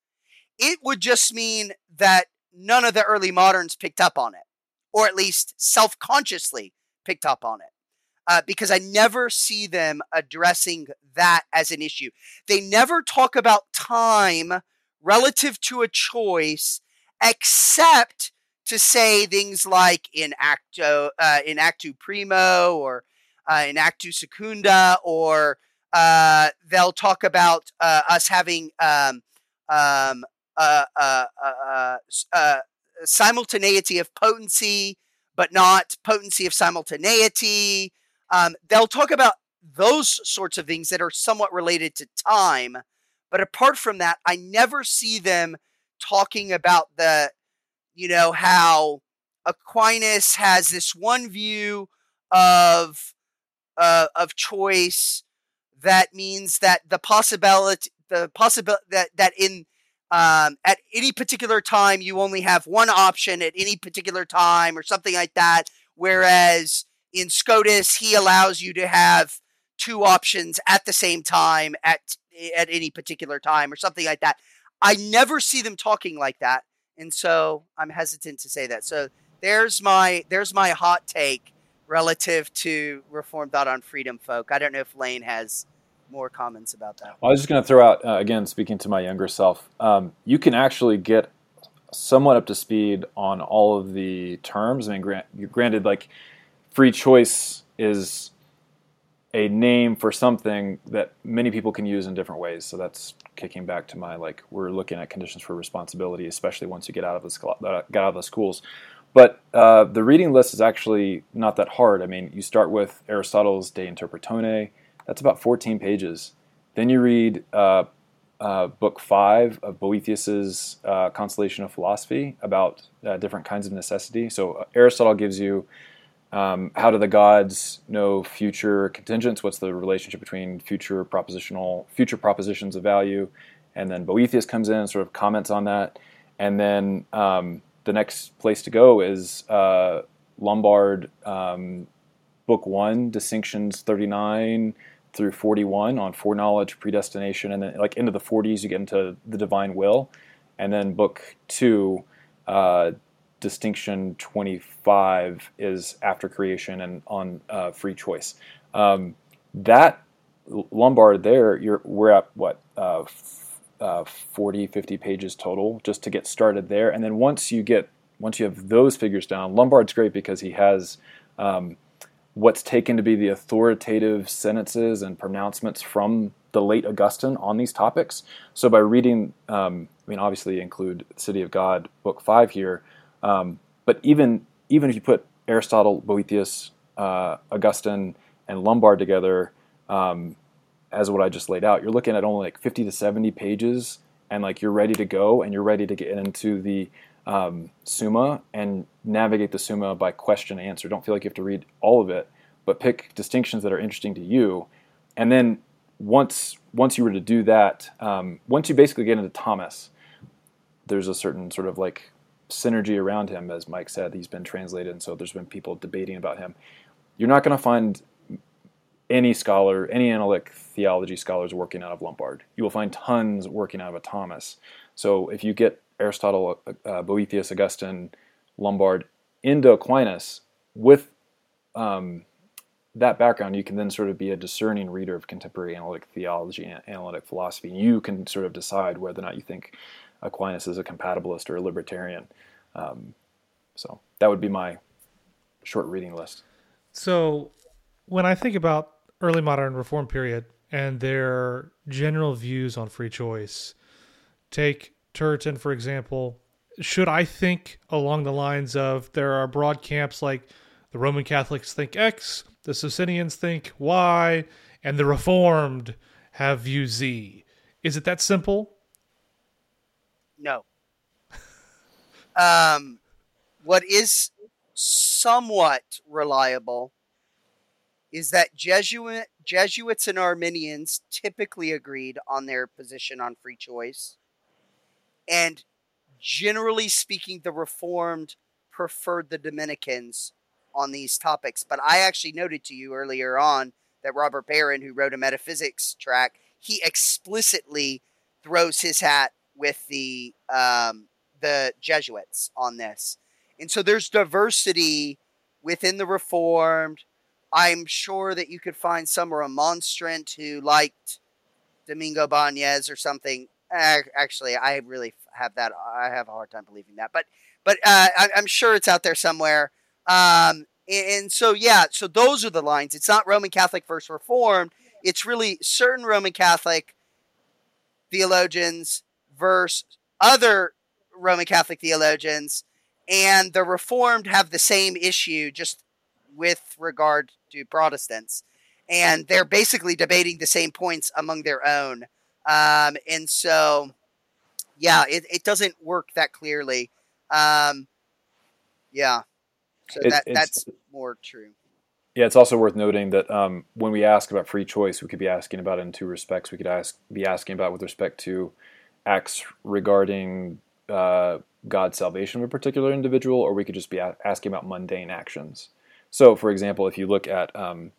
it would just mean that none of the early moderns picked up on it, or at least self consciously picked up on it. Uh, because I never see them addressing that as an issue. They never talk about time relative to a choice, except to say things like in acto uh, in actu primo or uh, in actu secunda or uh, they'll talk about uh, us having um, um, uh, uh, simultaneity of potency, but not potency of simultaneity. Um, they'll talk about those sorts of things that are somewhat related to time. But apart from that, I never see them talking about the, you know, how Aquinas has this one view of uh, of choice that means that the possibility the possibility that that in um, at any particular time you only have one option at any particular time or something like that. Whereas in scotus he allows you to have two options at the same time at at any particular time or something like that. I never see them talking like that and so i'm hesitant to say that. So there's my there's my hot take relative to reform thought on freedom folk i don't know if Layne has more comments about that. Well, I was just going to throw out uh, again, speaking to my younger self, um, you can actually get somewhat up to speed on all of the terms. I mean, grant, granted, like free choice is a name for something that many people can use in different ways. So that's kicking back to my like we're looking at conditions for responsibility, especially once you get out of the uh, get out of the schools. But uh, the reading list is actually not that hard. I mean, you start with Aristotle's De Interpretatione, that's about 14 pages. Then you read uh, uh, book five of Boethius's uh, Consolation of Philosophy about uh, different kinds of necessity. So uh, Aristotle gives you um, how do the gods know future contingents? What's the relationship between future propositional future propositions of value? And then Boethius comes in and sort of comments on that. And then um, the next place to go is uh, Lombard, um, book one, distinctions 39 through 41 on foreknowledge, predestination, and then like into the 40s you get into the divine will, and then book two, uh, distinction 25 is after creation and on uh, free choice. Um, that Lombard there, you're we're at what uh, uh, 40, 50 pages total just to get started there, and then once you get once you have those figures down, Lombard's great because he has um, what's taken to be the authoritative sentences and pronouncements from the late Augustine on these topics. So by reading, um, I mean, obviously include City of God, Book Five here, um, but even even if you put Aristotle, Boethius, uh, Augustine, and Lombard together, um, as what I just laid out, you're looking at only like 50 to 70 pages, and like you're ready to go, and you're ready to get into the um, Summa and navigate the Summa by question and answer. Don't feel like you have to read all of it, but pick distinctions that are interesting to you. And then once once you were to do that, um, once you basically get into Thomas, there's a certain sort of like synergy around him, as Mike said. He's been translated, and so there's been people debating about him. You're not going to find any scholar, any analytic theology scholars working out of Lombard. You will find tons working out of a Thomas. So if you get Aristotle, uh, Boethius, Augustine, Lombard into Aquinas with um, that background, you can then sort of be a discerning reader of contemporary analytic theology and analytic philosophy. You can sort of decide whether or not you think Aquinas is a compatibilist or a libertarian. Um, so that would be my short reading list. So when I think about early modern reform period and their general views on free choice, take Turretin, for example, should I think along the lines of there are broad camps like the Roman Catholics think X, the Socinians think Y, and the Reformed have view Z? Is it that simple? No. um, what is somewhat reliable is that Jesuit Jesuits and Arminians typically agreed on their position on free choice and generally speaking, the Reformed preferred the Dominicans on these topics. But I actually noted to you earlier on that Robert Baron, who wrote a metaphysics track, he explicitly throws his hat with the um, the Jesuits on this, and so there's diversity within the Reformed. I'm sure that you could find some remonstrant who liked Domingo Banez or something actually, I really have that. I have a hard time believing that, but but uh, I, am sure it's out there somewhere. Um, and, and so yeah, so those are the lines. It's not Roman Catholic versus Reformed. It's really certain Roman Catholic theologians versus other Roman Catholic theologians, and the Reformed have the same issue, just with regard to Protestants, and they're basically debating the same points among their own. Um, and so, yeah, it, it doesn't work that clearly. Um, yeah, so it, that that's more true. Yeah, it's also worth noting that um, when we ask about free choice, we could be asking about it in two respects. We could ask be asking about with respect to acts regarding uh, God's salvation of a particular individual, or we could just be a- asking about mundane actions. So, for example, if you look at um,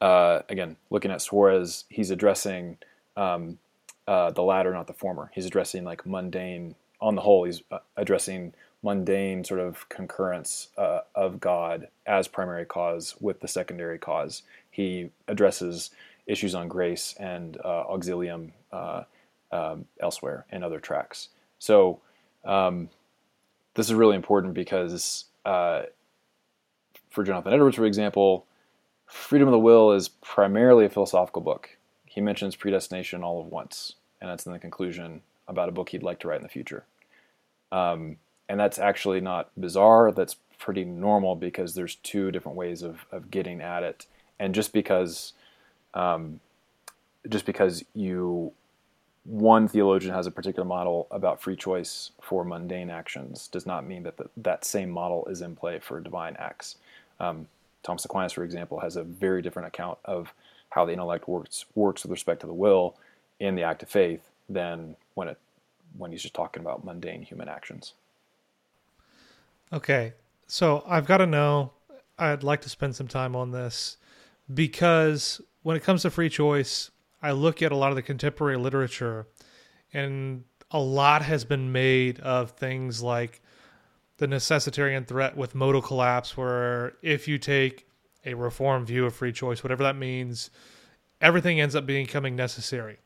uh, again looking at Suarez, he's addressing um, uh, the latter, not the former. He's addressing like mundane. On the whole, he's uh, addressing mundane sort of concurrence uh, of God as primary cause with the secondary cause. He addresses issues on grace and uh, auxilium uh, um, elsewhere in other tracks. So um, this is really important because uh, for Jonathan Edwards, for example, Freedom of the Will is primarily a philosophical book. He mentions predestination all of once, and that's in the conclusion about a book he'd like to write in the future. Um, and that's actually not bizarre. That's pretty normal because there's two different ways of, of getting at it. And just because, um, just because you one theologian has a particular model about free choice for mundane actions does not mean that the, that same model is in play for divine acts. Um, Thomas Aquinas, for example, has a very different account of how the intellect works works with respect to the will in the act of faith than when it when he's just talking about mundane human actions. Okay, so I've got to know. I'd like to spend some time on this because when it comes to free choice, I look at a lot of the contemporary literature, and a lot has been made of things like the necessitarian threat with modal collapse, where if you take a reform view of free choice, whatever that means, everything ends up becoming necessary.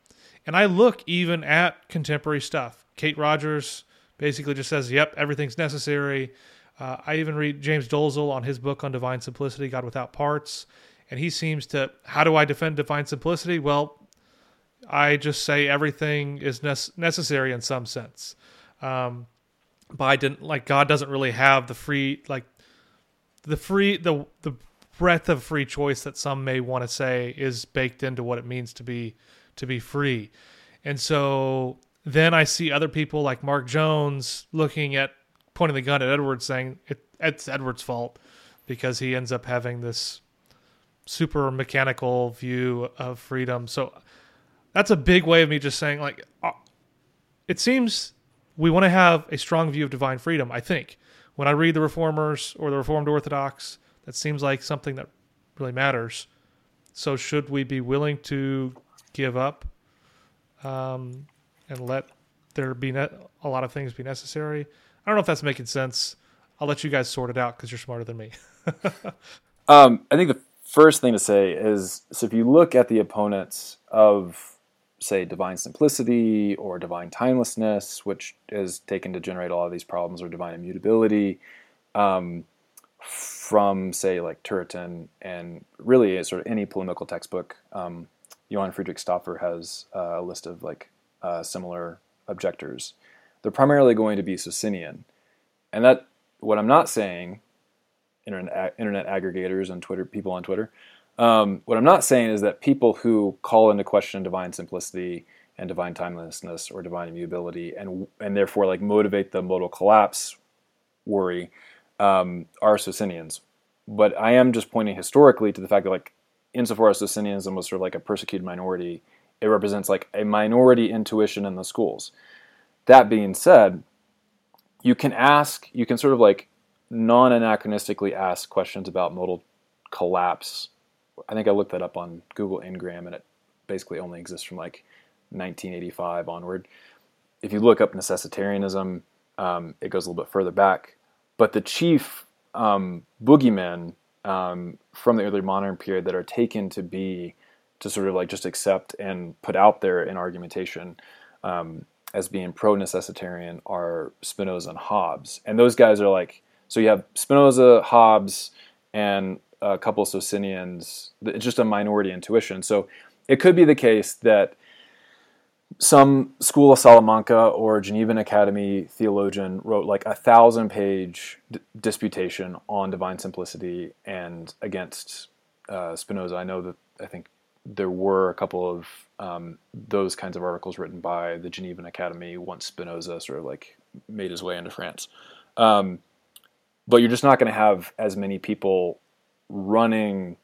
And I look even at contemporary stuff. Kate Rogers basically just says, yep, everything's necessary. Uh, I even read James Dolezal on his book on divine simplicity, God Without Parts. And he seems to, how do I defend divine simplicity? Well, I just say everything is ne- necessary in some sense. Um, didn't like God doesn't really have the free like the free the the breadth of free choice that some may want to say is baked into what it means to be to be free. And so then I see other people like Mark Jones looking at pointing the gun at Edwards saying it, it's Edwards' fault because he ends up having this super mechanical view of freedom. So that's a big way of me just saying like uh, it seems we want to have a strong view of divine freedom i think. When i read the reformers or the reformed orthodox that seems like something that really matters. So should we be willing to give up um, and let there be ne- a lot of things be necessary? I don't know if that's making sense. I'll let you guys sort it out because you're smarter than me. Um, i think the first thing to say is so if you look at the opponents of say divine simplicity or divine timelessness, which is taken to generate a lot of these problems, or divine immutability, um, from say like Turretin and really sort of any polemical textbook. Um, Johann Friedrich Stapfer has uh, a list of like uh, similar objectors. They're primarily going to be Socinian, and that what I'm not saying, internet internet aggregators and Twitter people on Twitter. Um, what I'm not saying is that people who call into question divine simplicity and divine timelessness or divine immutability and and therefore like motivate the modal collapse worry um, are Socinians. But I am just pointing historically to the fact that like insofar as Socinianism was sort of like a persecuted minority, it represents like a minority intuition in the schools. That being said, you can ask, you can sort of like non anachronistically ask questions about modal collapse I think I looked that up on Google Ngram, and it basically only exists from like 1985 onward. If you look up necessitarianism, um, it goes a little bit further back. But the chief um, boogeymen um, from the early modern period that are taken to be to sort of like just accept and put out there in argumentation um, as being pro necessitarian are Spinoza and Hobbes. And those guys are like, so you have Spinoza, Hobbes, and a couple of Socinians. It's just a minority intuition. So it could be the case that some school of Salamanca or Genevan Academy theologian wrote like a thousand page d- disputation on divine simplicity and against uh, Spinoza. I know that I think there were a couple of um, those kinds of articles written by the Genevan Academy once Spinoza sort of like made his way into France. Um, but you're just not going to have as many people running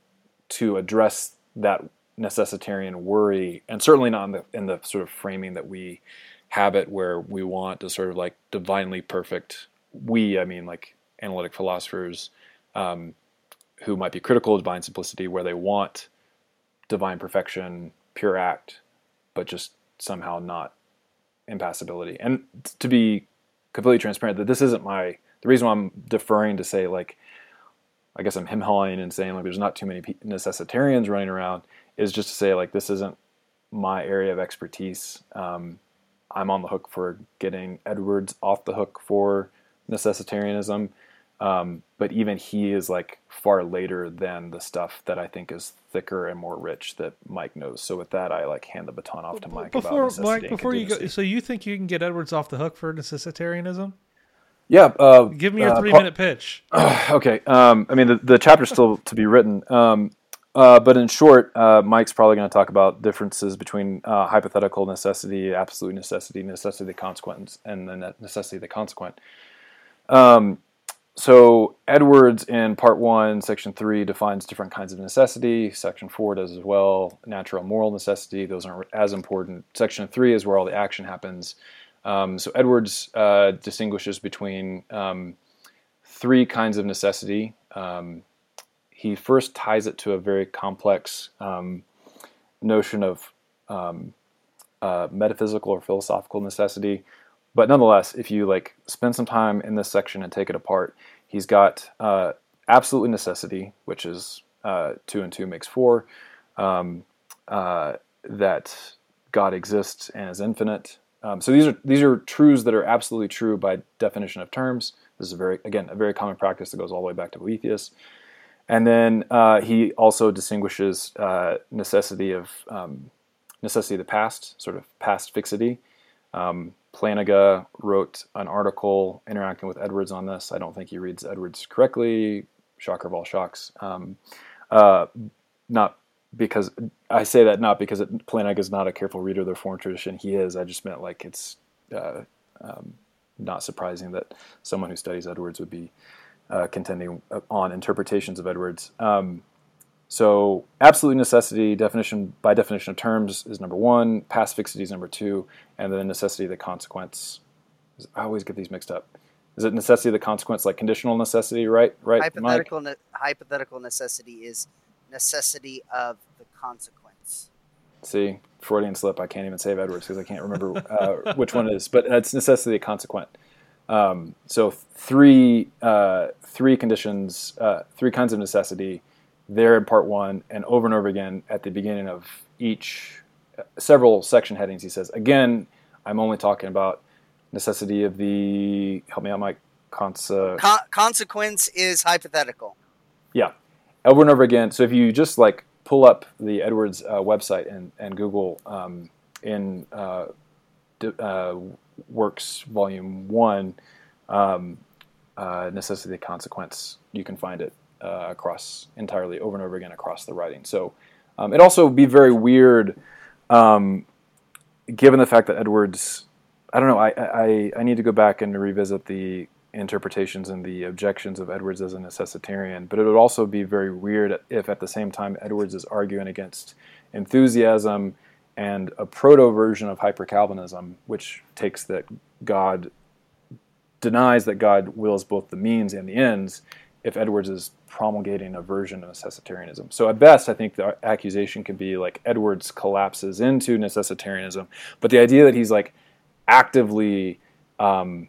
to address that necessitarian worry, and certainly not in the, in the sort of framing that we have it, where we want to sort of like divinely perfect. We, I mean, like analytic philosophers um, who might be critical of divine simplicity, where they want divine perfection, pure act, but just somehow not impassibility. And to be completely transparent, that this isn't my the reason why I'm deferring to say like I guess I'm him hawing and saying like there's not too many necessitarians running around is just to say like this isn't my area of expertise. Um, I'm on the hook for getting Edwards off the hook for necessitarianism. Um, but even he is like far later than the stuff that I think is thicker and more rich that Mike knows. So with that, I like hand the baton off to Mike. Before Mike, before you go, so you think you can get Edwards off the hook for necessitarianism? Yeah. Uh, Give me your uh, three minute pitch. okay. Um, I mean, the, the chapter's still to be written. Um, uh, but in short, uh, Mike's probably going to talk about differences between uh, hypothetical necessity, absolute necessity, necessity of the consequence, and the necessity of the consequent. Um, so Edwards in part one, section three defines different kinds of necessity. Section four does as well. Natural, moral necessity; those aren't as important. Section three is where all the action happens. Um, so Edwards uh, distinguishes between um, three kinds of necessity. Um, he first ties it to a very complex um, notion of um, uh, metaphysical or philosophical necessity. But nonetheless, if you like spend some time in this section and take it apart, he's got uh, absolute necessity, which is uh, two and two makes four. Um, uh, that God exists and is infinite. Um, so these are these are truths that are absolutely true by definition of terms. This is a very again a very common practice that goes all the way back to Boethius. And then uh, he also distinguishes uh, necessity of um, necessity of the past, sort of past fixity. Um, Plantinga wrote an article interacting with Edwards on this. I don't think he reads Edwards correctly. Shocker of all shocks. Um, uh, not because I say that not because it, Plantinga is not a careful reader of the Reformed tradition. He is. I just meant like it's uh, um, not surprising that someone who studies Edwards would be uh, contending on interpretations of Edwards. Um, so, absolute necessity definition by definition of terms is number one. Past fixity is number two, and then necessity of the consequence. I always get these mixed up. Is it necessity of the consequence, like conditional necessity, right? Right. Hypothetical ne- hypothetical necessity is necessity of the consequence. See, Freudian slip. I can't even save Edwards because I can't remember uh, which one it is, but it's necessity of consequent. Um, so three uh, three conditions, uh, three kinds of necessity. There in part one, and over and over again at the beginning of each uh, several section headings, he says again. I'm only talking about necessity of the help me out, Mike. Cons- Con- consequence is hypothetical. Yeah, over and over again. So if you just like pull up the Edwards uh, website and and Google um, in uh, uh, Works Volume One, um, uh, Necessity Consequence. You can find it uh, across entirely over and over again across the writing. So um, it also would be very weird, um, given the fact that Edwards. I don't know. I, I I need to go back and revisit the interpretations and the objections of Edwards as a necessitarian, but it would also be very weird if at the same time Edwards is arguing against enthusiasm and a proto version of hyper Calvinism, which takes that God denies that God wills both the means and the ends, if Edwards is promulgating a version of necessitarianism. So at best, I think the accusation could be like Edwards collapses into necessitarianism, but the idea that he's like actively um,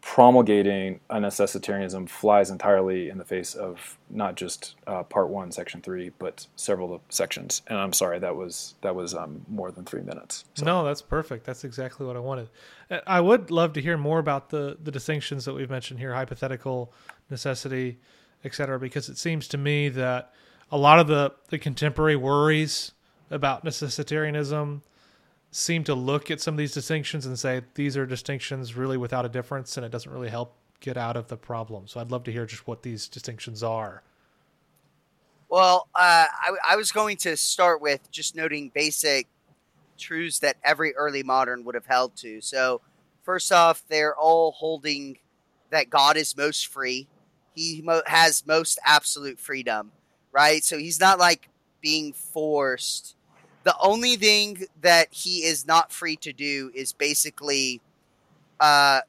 promulgating a necessitarianism flies entirely in the face of not just uh, part one, section three, but several sections. And I'm sorry, that was that was um, more than three minutes. So. No, that's perfect. That's exactly what I wanted. Uh, I would love to hear more about the the distinctions that we've mentioned here: hypothetical, necessity, etc. Because it seems to me that a lot of the the contemporary worries about necessitarianism seem to look at some of these distinctions and say these are distinctions really without a difference and it doesn't really help get out of the problem. So I'd love to hear just what these distinctions are. Well, uh, I, I was going to start with just noting basic truths that every early modern would have held to. So, first off, they're all holding that God is most free. He mo- has most absolute freedom, right? So he's not like being forced the only thing that he is not free to do is basically, uh, uh,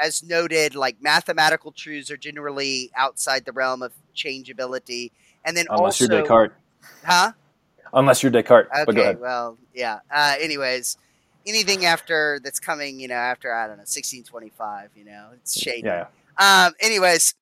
as noted, like mathematical truths are generally outside the realm of changeability. And then unless also, you're Descartes, huh? Unless you're Descartes. Okay, well, yeah. Uh, anyways, anything after that's coming, you know, after I don't know, 1625, you know, it's shady. Yeah. Um. Anyways,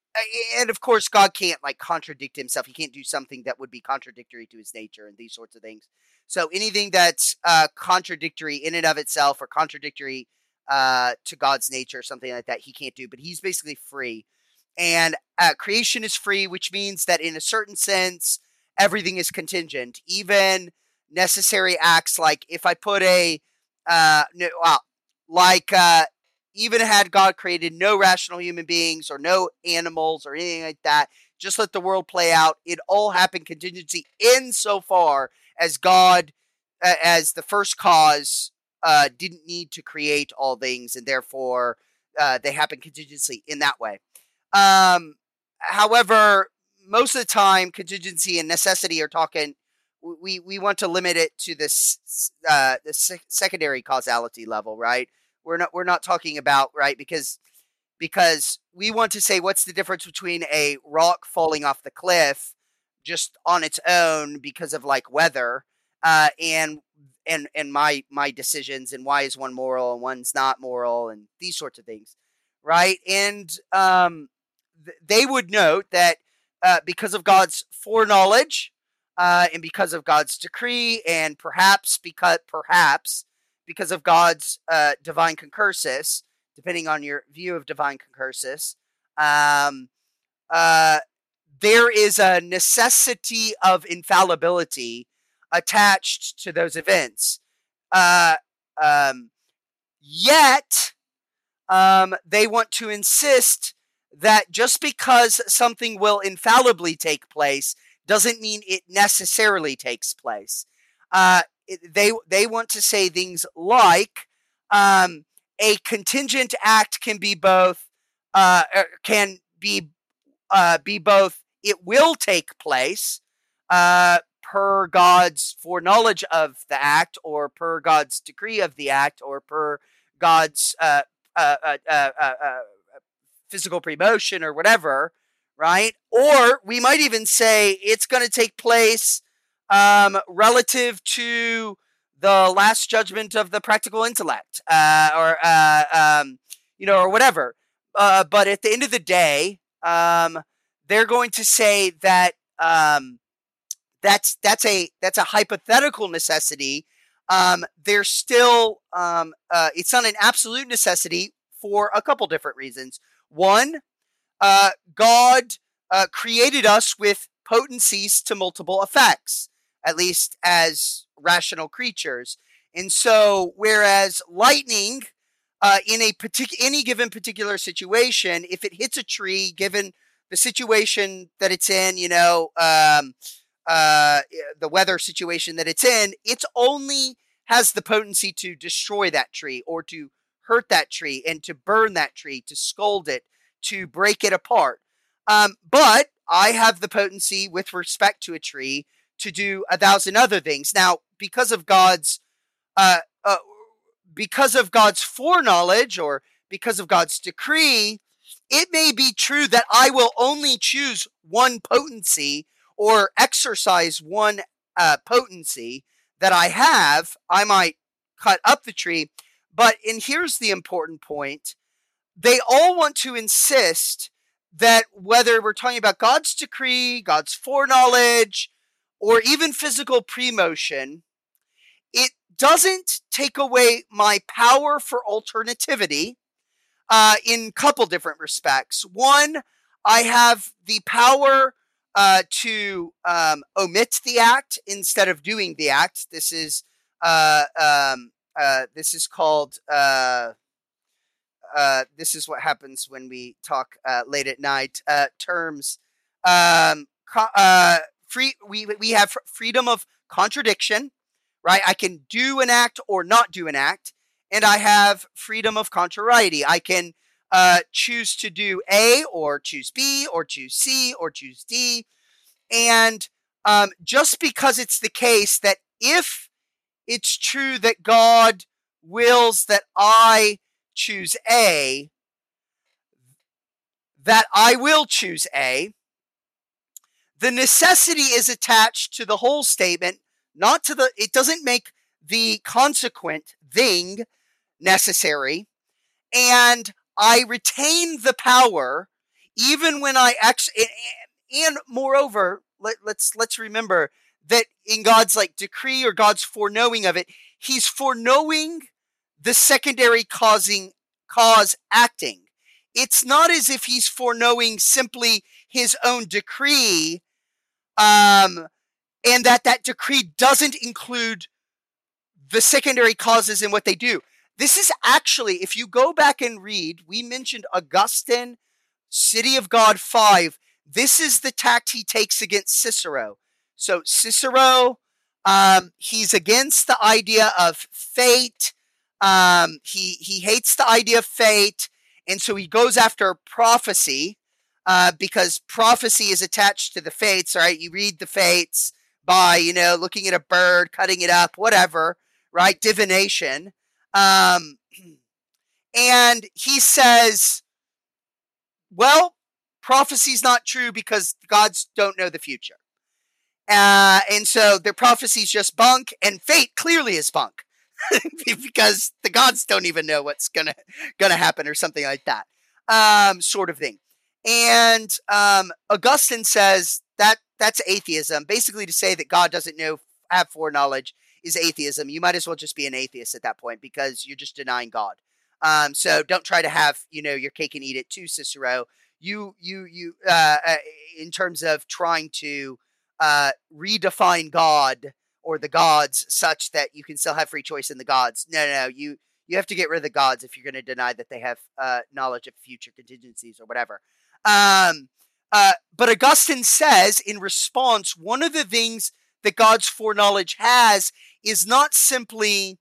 and of course god can't like contradict himself. He can't do something that would be contradictory to his nature and these sorts of things. So anything that's uh, contradictory in and of itself or contradictory uh, to god's nature something like that he can't do but he's basically free. And uh, creation is free which means that in a certain sense everything is contingent. Even necessary acts like if i put a uh no, well, like uh even had God created no rational human beings or no animals or anything like that, just let the world play out. It all happened contingency insofar as God, uh, as the first cause, uh, didn't need to create all things, and therefore uh, they happen contingency in that way. Um, however, most of the time, contingency and necessity are talking. We we want to limit it to this uh, the secondary causality level, right? We're not we're not talking about right because because we want to say what's the difference between a rock falling off the cliff just on its own because of like weather uh, and and and my my decisions and why is one moral and one's not moral and these sorts of things right? And um, th- they would note that uh, because of god's foreknowledge uh, and because of god's decree and perhaps because perhaps because of God's uh, divine concursus, depending on your view of divine concursus, um, uh, there is a necessity of infallibility attached to those events. Uh, um, yet, um, they want to insist that just because something will infallibly take place doesn't mean it necessarily takes place. Uh, they they want to say things like um, a contingent act can be both uh, er, can be uh, be both it will take place uh, per God's foreknowledge of the act, or per God's decree of the act, or per God's uh, uh, uh, physical premotion, or whatever, right? Or we might even say it's going to take place um, relative to the last judgment of the practical intellect, uh, or uh, um, you know, or whatever. Uh, but at the end of the day, um, they're going to say that um, that's that's a that's a hypothetical necessity. Um, there's still um, uh, it's not an absolute necessity for a couple different reasons. One, uh, God uh, created us with potencies to multiple effects at least as rational creatures. And so, whereas lightning, uh, in a partic- any given particular situation, if it hits a tree, given the situation that it's in, you know, um, uh, the weather situation that it's in, it's only has the potency to destroy that tree or to hurt that tree and to burn that tree, to scold it, to break it apart. Um, but I have the potency with respect to a tree to do a thousand other things. Now, because of God's uh, uh, because of God's foreknowledge or because of God's decree, it may be true that I will only choose one potency or exercise one uh, potency that I have. I might cut up the tree, but and here's the important point: they all want to insist that whether we're talking about God's decree, God's foreknowledge, or even physical premotion, it doesn't take away my power for alternativity uh, in a couple different respects. One, I have the power uh, to um, omit the act instead of doing the act. This is uh, um, uh, this is called uh, uh, this is what happens when we talk late at night. Terms, um, co- free. We we have freedom of contradiction, right? I can do an act or not do an act, and I have freedom of contrariety. I can uh, choose to do A or choose B or choose C or choose D, and um, just because it's the case that if it's true that God wills that I choose A, that I will choose A. The necessity is attached to the whole statement, not to the, it doesn't make the consequent thing necessary. And I retain the power even when I actually, and moreover, let, let's, let's remember that in God's like decree or God's foreknowing of it, he's foreknowing the secondary causing cause acting. It's not as if he's foreknowing simply his own decree, um, and that that decree doesn't include the secondary causes in what they do. This is actually, if you go back and read, we mentioned Augustine, City of God 5. This is the tact he takes against Cicero. So, Cicero, um, he's against the idea of fate um, he he hates the idea of fate, and so he goes after prophecy uh, because prophecy is attached to the fates. Right? You read the fates by you know looking at a bird, cutting it up, whatever. Right? Divination. Um, and he says, well, prophecy's not true because gods don't know the future. Uh, and so their prophecy's just bunk, and fate clearly is bunk. because the gods don't even know what's gonna gonna happen or something like that, um, sort of thing. And um, Augustine says that that's atheism, basically to say that God doesn't know have foreknowledge is atheism. You might as well just be an atheist at that point because you're just denying God. Um, so don't try to have you know your cake and eat it too, Cicero. You you you uh, uh, in terms of trying to uh, redefine God or the gods such that you can still have free choice in the gods. No, no, no. You you have to get rid of the gods if you're going to deny that they have uh, knowledge of future contingencies or whatever. Um, uh, but Augustine says in response, one of the things that God's foreknowledge has is not simply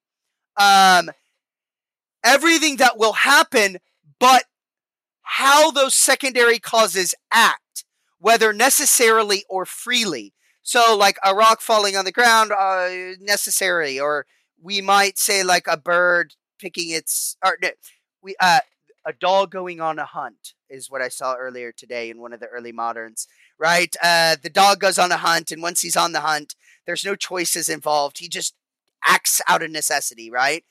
um, everything that will happen, but how those secondary causes act, whether necessarily or freely. So, like a rock falling on the ground, uh, necessary, or we might say like a bird picking its, or no, we, uh, a dog going on a hunt is what I saw earlier today in one of the early moderns. Right, uh, the dog goes on a hunt, and once he's on the hunt, there's no choices involved. He just acts out of necessity. Right,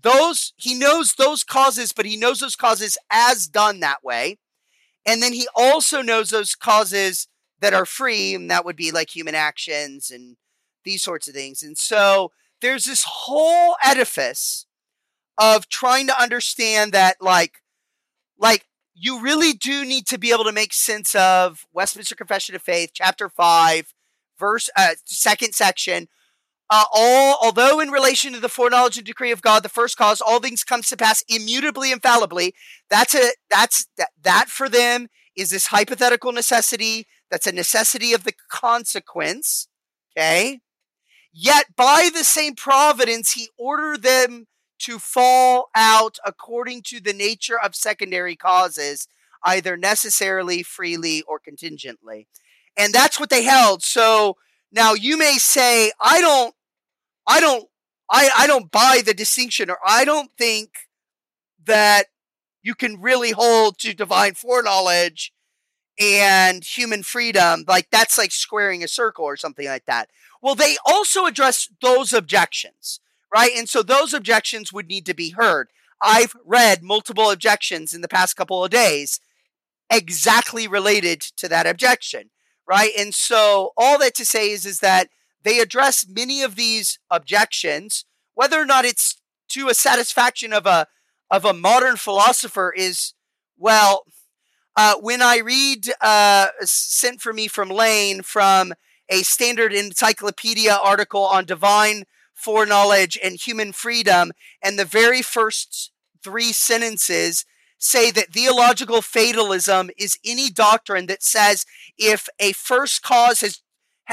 those he knows those causes, but he knows those causes as done that way, and then he also knows those causes that are free, and that would be like human actions and these sorts of things. And so there's this whole edifice of trying to understand that, like, like you really do need to be able to make sense of Westminster Confession of Faith, chapter five, verse uh, second section. Uh, all although in relation to the foreknowledge and decree of God, the first cause, all things comes to pass immutably, infallibly. That's a that's that that for them is this hypothetical necessity that's a necessity of the consequence. Okay. Yet by the same providence, he ordered them to fall out according to the nature of secondary causes, either necessarily, freely, or contingently. And that's what they held. So now you may say, I don't, I don't, I, I don't buy the distinction, or I don't think that you can really hold to divine foreknowledge and human freedom, like that's like squaring a circle or something like that. Well, they also address those objections, right? And so those objections would need to be heard. I've read multiple objections in the past couple of days exactly related to that objection, right? And so all that to say is is that they address many of these objections, whether or not it's to a satisfaction of a of a modern philosopher is well. Uh, when I read uh, sent for me from Layne from a standard encyclopedia article on divine foreknowledge and human freedom, and the very first three sentences say that theological fatalism is any doctrine that says if a first cause has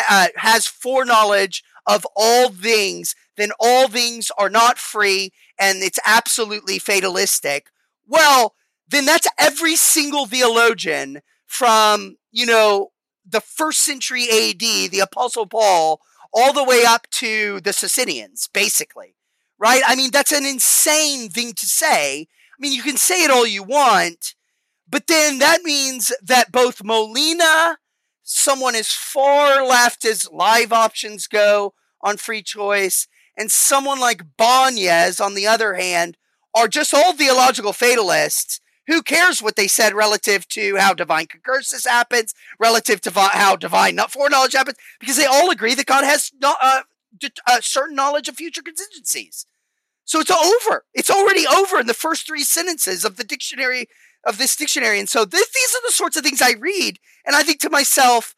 uh, has foreknowledge of all things, then all things are not free and it's absolutely fatalistic. Well, then that's every single theologian from, you know, the first century AD, the Apostle Paul, all the way up to the Socinians, basically. Right? I mean, that's an insane thing to say. I mean, you can say it all you want, but then that means that both Molina someone as far left as live options go on free choice, and someone like Báñez, on the other hand, are just all theological fatalists. Who cares what they said relative to how divine concursus happens, relative to how divine not foreknowledge happens, because they all agree that God has not, uh, a certain knowledge of future contingencies. So it's over. It's already over in the first three sentences of the dictionary of this dictionary. And so these are the sorts of things I read, and I think to myself,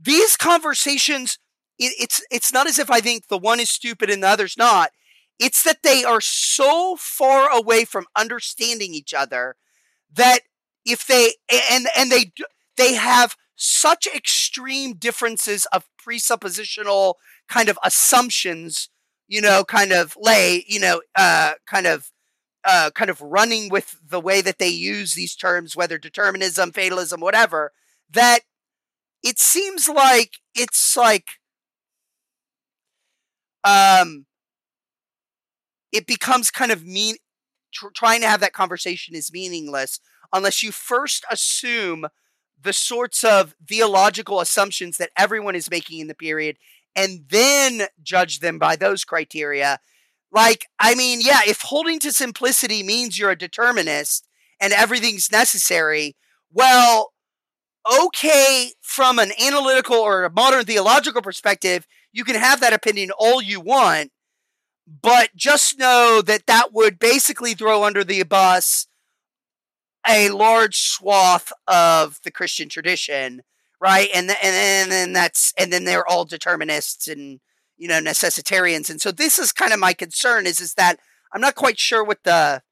these conversations. It, it's it's not as if I think the one is stupid and the other's not. It's that they are so far away from understanding each other that if they and and they they have such extreme differences of presuppositional kind of assumptions, you know, kind of lay, you know, uh, kind of uh, kind of running with the way that they use these terms, whether determinism, fatalism, whatever, that it seems like it's like um it becomes kind of mean tr- trying to have that conversation is meaningless unless you first assume the sorts of theological assumptions that everyone is making in the period and then judge them by those criteria. Like, I mean, yeah, if holding to simplicity means you're a determinist and everything's necessary, well, okay, from an analytical or a modern theological perspective, you can have that opinion all you want, but just know that that would basically throw under the bus a large swath of the Christian tradition, right? And and and then that's and then they're all determinists and you know, necessitarians. And so this is kind of my concern is is that I'm not quite sure what the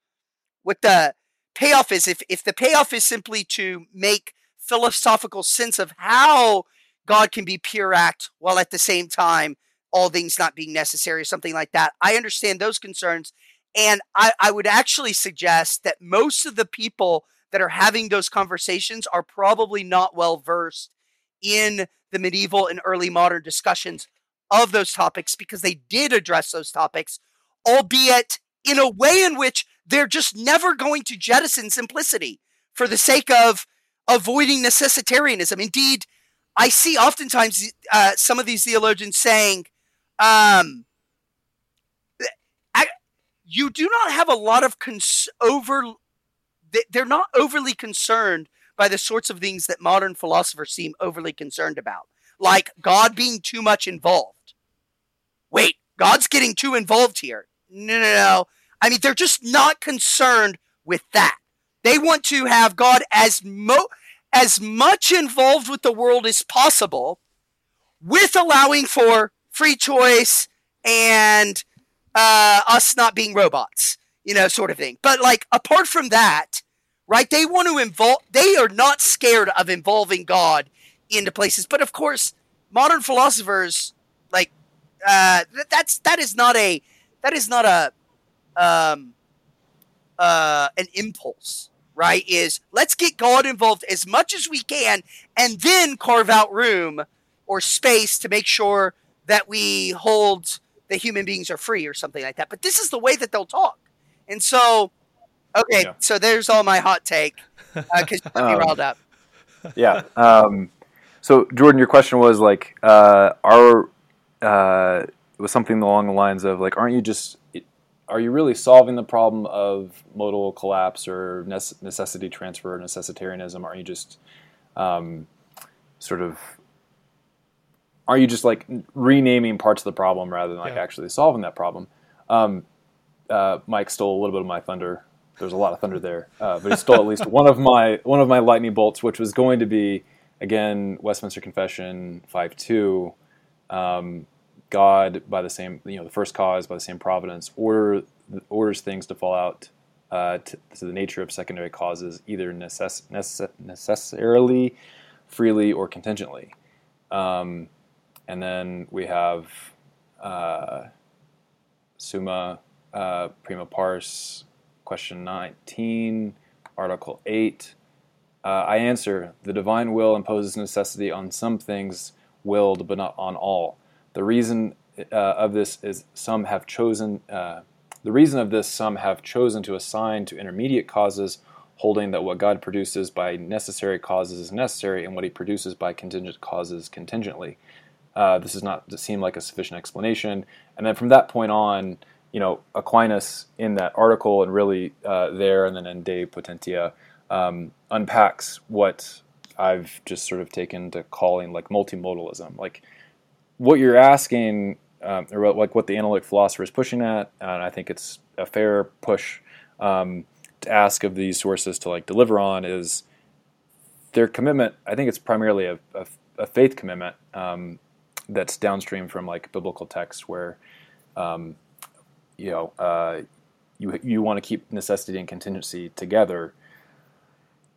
what the payoff is. If if the payoff is simply to make philosophical sense of how God can be pure act while at the same time all things not being necessary or something like that. I understand those concerns. And I, I would actually suggest that most of the people that are having those conversations are probably not well versed in the medieval and early modern discussions of those topics because they did address those topics, albeit in a way in which they're just never going to jettison simplicity for the sake of avoiding necessitarianism. Indeed, I see oftentimes uh, some of these theologians saying, um, I, you do not have a lot of cons- over, they're not overly concerned by the sorts of things that modern philosophers seem overly concerned about, like God being too much involved wait, God's getting too involved here. No, no, no. I mean, they're just not concerned with that. They want to have God as mo as much involved with the world as possible, with allowing for free choice and uh, us not being robots, you know, sort of thing. But like apart from that, right? They want to involve. They are not scared of involving God into places. But of course, modern philosophers like uh, that's that is not a that is not a um, uh, an impulse, right? Is let's get God involved as much as we can, and then carve out room or space to make sure that we hold that human beings are free or something like that. But this is the way that they'll talk, and so okay, yeah. so there's all my hot take because uh, um, me riled up. Yeah. Um, so Jordan, your question was like, uh, are uh, was something along the lines of like, aren't you just are you really solving the problem of modal collapse or necessity transfer, or necessitarianism? Aren't you just um, sort of are you just like renaming parts of the problem rather than like yeah. actually solving that problem? Um, uh, Mike stole a little bit of my thunder. There's a lot of thunder there, uh, but he stole at least one of my one of my lightning bolts, which was going to be again Westminster Confession five two. Um, God by the same you know the first cause by the same providence order orders things to fall out uh, to, to, the nature of secondary causes either necess- necess- necessarily, freely, or contingently. Um, and then we have uh, Summa uh, Prima Pars, question 19, Article 8. Uh, I answer the divine will imposes necessity on some things willed, but not on all. The reason uh, of this is some have chosen. Uh, the reason of this, some have chosen to assign to intermediate causes, holding that what God produces by necessary causes is necessary, and what He produces by contingent causes contingently. Uh, this does not to seem like a sufficient explanation. And then from that point on, you know, Aquinas in that article and really uh, there and then in De Potentia um, unpacks what I've just sort of taken to calling like multimodalism. Like what you're asking, um, or like what the analytic philosopher is pushing at, and I think it's a fair push um, to ask of these sources to like deliver on is their commitment. I think it's primarily a, a, a faith commitment um, that's downstream from like biblical texts where um, you know uh, you you want to keep necessity and contingency together.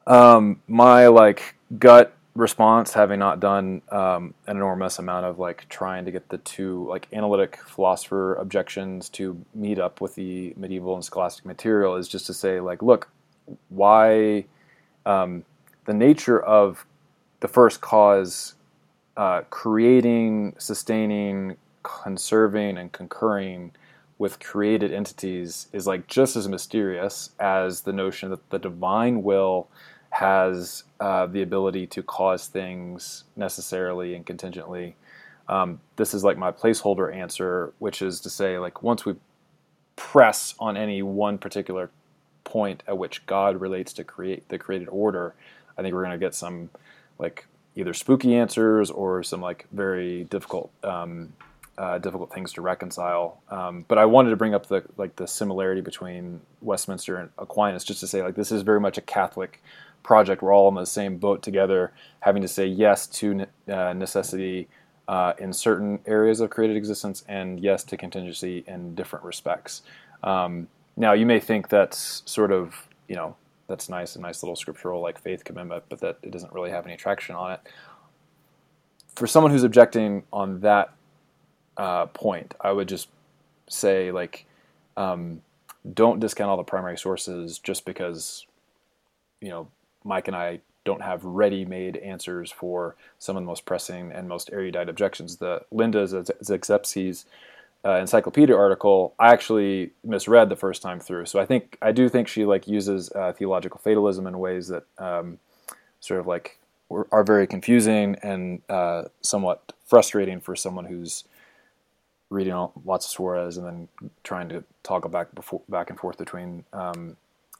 Um, my like gut response, having not done um, an enormous amount of like trying to get the two like analytic philosopher objections to meet up with the medieval and scholastic material, is just to say like, look, why um, the nature of the first cause uh, creating, sustaining, conserving, and concurring with created entities is like just as mysterious as the notion that the divine will has uh, the ability to cause things necessarily and contingently. Um, this is like my placeholder answer, which is to say, like once we press on any one particular point at which God relates to create the created order, I think we're going to get some like either spooky answers or some like very difficult um, uh, difficult things to reconcile. Um, but I wanted to bring up the like the similarity between Westminster and Aquinas, just to say like this is very much a Catholic project. We're all in the same boat together, having to say yes to uh, necessity uh, in certain areas of created existence and yes to contingency in different respects. Um, now, you may think that's sort of you know that's nice, a nice little scriptural like faith commitment, but that it doesn't really have any traction on it. For someone who's objecting on that uh, point, I would just say like, um, don't discount all the primary sources just because, you know, Mike and I don't have ready-made answers for some of the most pressing and most erudite objections. The Linda Zagzebski's uh, encyclopedia article I actually misread the first time through. So I think I do think she like uses uh, theological fatalism in ways that um, sort of like are very confusing and uh, somewhat frustrating for someone who's reading lots of Suarez and then trying to toggle back before, back and forth between um,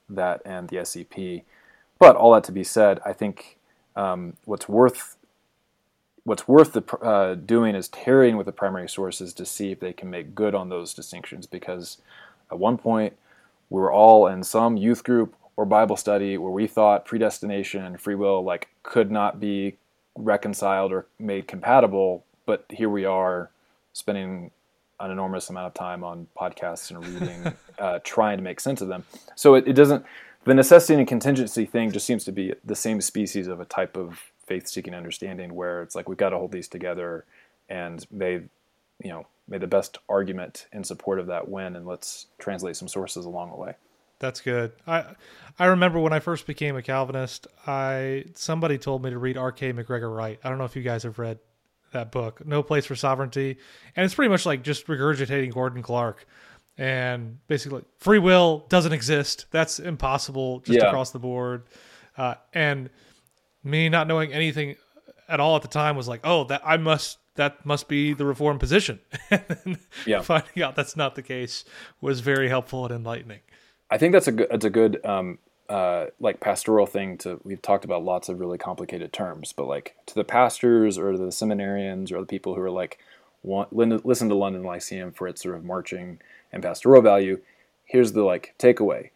that and the SEP. But all that to be said, I think um, what's worth what's worth the, uh, doing is tarrying with the primary sources to see if they can make good on those distinctions. Because at one point, we were all in some youth group or Bible study where we thought predestination and free will like could not be reconciled or made compatible. But here we are, spending an enormous amount of time on podcasts and reading, uh, trying to make sense of them. So it, it doesn't. The necessity and contingency thing just seems to be the same species of a type of faith seeking understanding where it's like we've got to hold these together and may you know may the best argument in support of that win and let's translate some sources along the way. That's good. I i remember when i first became a calvinist i somebody told me to read rk mcgregor wright. I don't know if you guys have read that book no place for sovereignty. And it's pretty much like just regurgitating gordon clark and basically free will doesn't exist. That's impossible just yeah. across the board. Uh, and me not knowing anything at all at the time was like, oh, that I must that must be the reform position. yeah. Finding out that's not the case was very helpful and enlightening. I think that's a good, that's a good, um, uh, like pastoral thing to, we've talked about lots of really complicated terms, but like to the pastors or the seminarians or the people who are like, want, listen to London Lyceum for its sort of marching and pastoral value. Here's the like takeaway.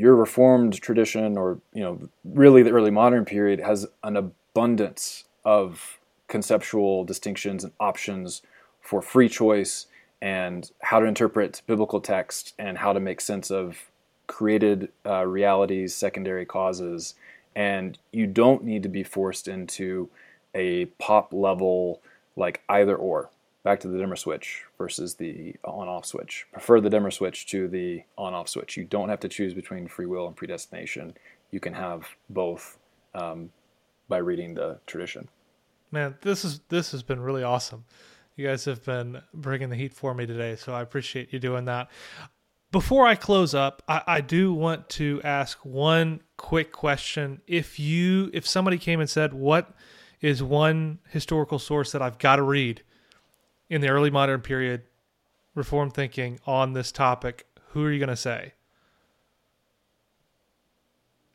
Your reformed tradition or, you know, really the early modern period has an abundance of conceptual distinctions and options for free choice and how to interpret biblical text and how to make sense of created uh, realities, secondary causes, and you don't need to be forced into a pop level like either or. Back to the dimmer switch versus the on off switch. Prefer the dimmer switch to the on off switch. You don't have to choose between free will and predestination. You can have both um, by reading the tradition. Man, this is this has been really awesome. You guys have been bringing the heat for me today, so I appreciate you doing that. Before I close up, I, I do want to ask one quick question. If you if somebody came and said, What is one historical source that I've got to read in the early modern period, reform thinking on this topic, who are you gonna say?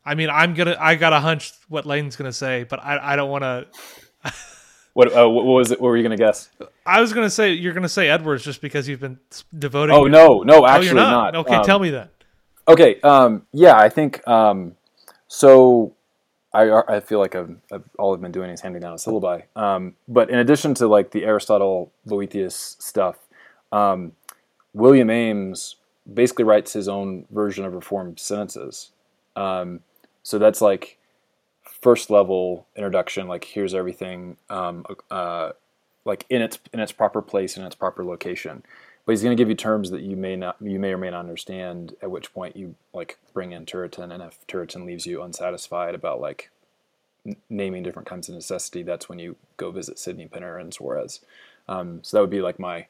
I mean, I'm gonna. I got a hunch what Layne's gonna say, but I, I don't want to. what, uh, what was it? What were you gonna guess? I was gonna say you're gonna say Edwards just because you've been devoting. Oh no, no, actually oh, not. not. Okay, um, tell me that. Okay, um, yeah, I think um, so. I, I feel like I've, I've, all I've been doing is handing down a syllabi. Um, but in addition to like the Aristotle Boethius stuff, um, William Ames basically writes his own version of Reformed sentences. Um, so that's like first level introduction. Like here's everything, um, uh, like in its in its proper place in its proper location. But he's going to give you terms that you may not, you may or may not understand. At which point you like bring in Turretin, and if Turretin leaves you unsatisfied about like n- naming different kinds of necessity, that's when you go visit Sydney Penner and Suarez. Um, so that would be like my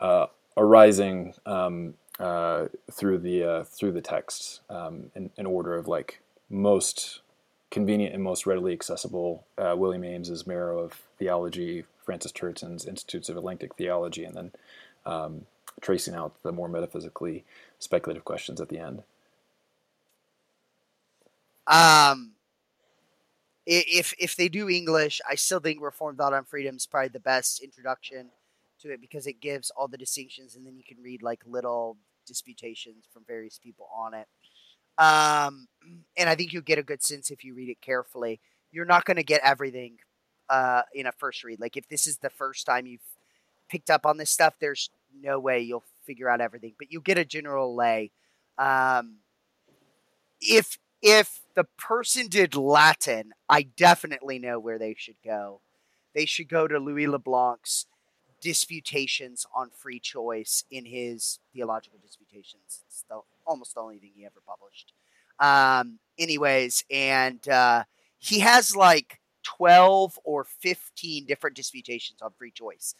uh, arising um, uh, through the uh, through the text um, in, in, order of like most convenient and most readily accessible. Uh, William Ames's Marrow of Theology, Francis Turretin's Institutes of Elenctic Theology, and then um, tracing out the more metaphysically speculative questions at the end. Um, if if they do English, I still think Reformed Thought on Freedom is probably the best introduction to it because it gives all the distinctions, and then you can read like little disputations from various people on it. Um, and I think you'll get a good sense if you read it carefully. You're not going to get everything uh, in a first read. Like if this is the first time you've picked up on this stuff, there's no way you'll figure out everything, but you get a general lay. Um, if if the person did Latin, I definitely know where they should go. They should go to Louis LeBlanc's disputations on free choice in his theological disputations. It's the, almost the only thing he ever published. Um, anyways, and uh, he has like 12 or 15 different disputations on free choice.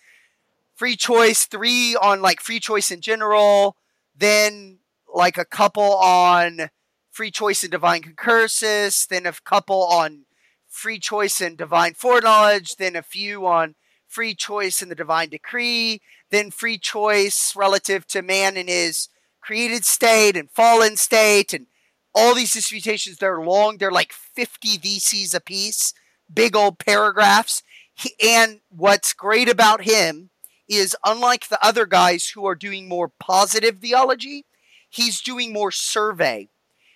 Free choice, three on like free choice in general, then like a couple on free choice and divine concursus, then a couple on free choice and divine foreknowledge, then a few on free choice and the divine decree, then free choice relative to man in his created state and fallen state, and all these disputations. They're long, they're like 50 theses apiece, big old paragraphs. He, and what's great about him is, unlike the other guys who are doing more positive theology, he's doing more survey.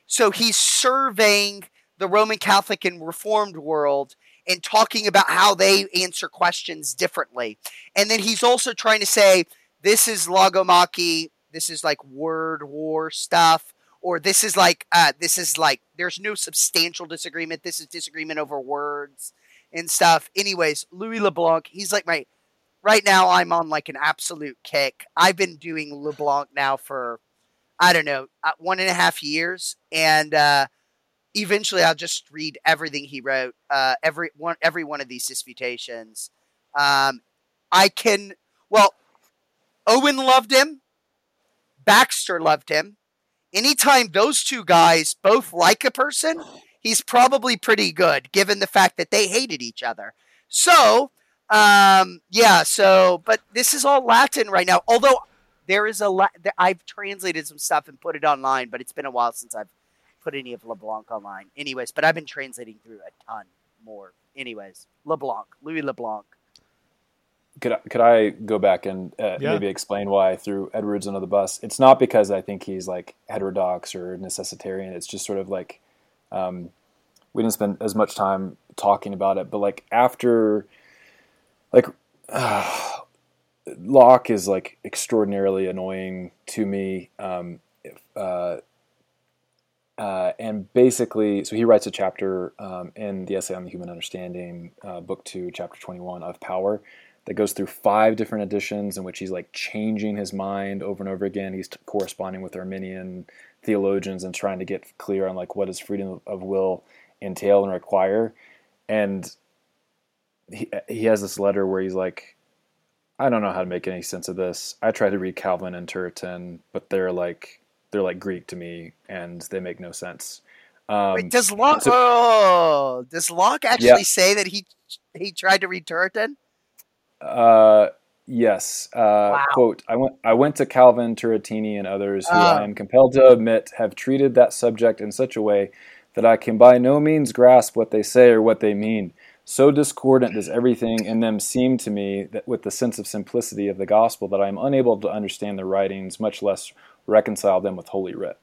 So he's surveying the Roman Catholic and Reformed world and talking about how they answer questions differently. And then he's also trying to say, this is logomachy, this is like word war stuff, or this is like, uh, this is like, there's no substantial disagreement. This is disagreement over words and stuff. Anyways, Louis LeBlanc, he's like my, right now I'm on like an absolute kick. I've been doing LeBlanc now for, I don't know, uh, one and a half years. And, uh, eventually I'll just read everything he wrote, uh, every one, every one of these disputations. Um, I can, well, Owen loved him. Baxter loved him. Anytime those two guys both like a person, he's probably pretty good, given the fact that they hated each other. So Um, yeah. So, but this is all Latin right now. Although there is a, La- I've translated some stuff and put it online, but it's been a while since I've put any of LeBlanc online. Anyways, but I've been translating through a ton more. Anyways, LeBlanc, Louis LeBlanc. Could I, could I go back and uh, Yeah. maybe explain why I threw Edwards under the bus? It's not because I think he's like heterodox or necessitarian. It's just sort of like um, we didn't spend as much time talking about it, but like after like uh, Locke is like extraordinarily annoying to me. Um, uh, uh, and basically, so he writes a chapter um, in the essay on the human understanding, uh, book two, chapter 21 of power, that goes through five different editions in which he's like changing his mind over and over again. He's t- corresponding with Arminian theologians and trying to get clear on like what does freedom of will entail and require. And he, he has this letter where he's like, I don't know how to make any sense of this. I tried to read Calvin and Turretin, but they're like they're like Greek to me, and they make no sense. Um, Wait, does Locke? so- oh, does Locke actually Yeah. say that he he tried to read Turretin? Uh, yes. Uh, Wow. Quote: I went. I went to Calvin, Turretini, and others who Ah. I am compelled to admit have treated that subject in such a way that I can by no means grasp what they say or what they mean. So discordant does everything in them seem to me that with the sense of simplicity of the gospel that I am unable to understand their writings, much less reconcile them with Holy Writ.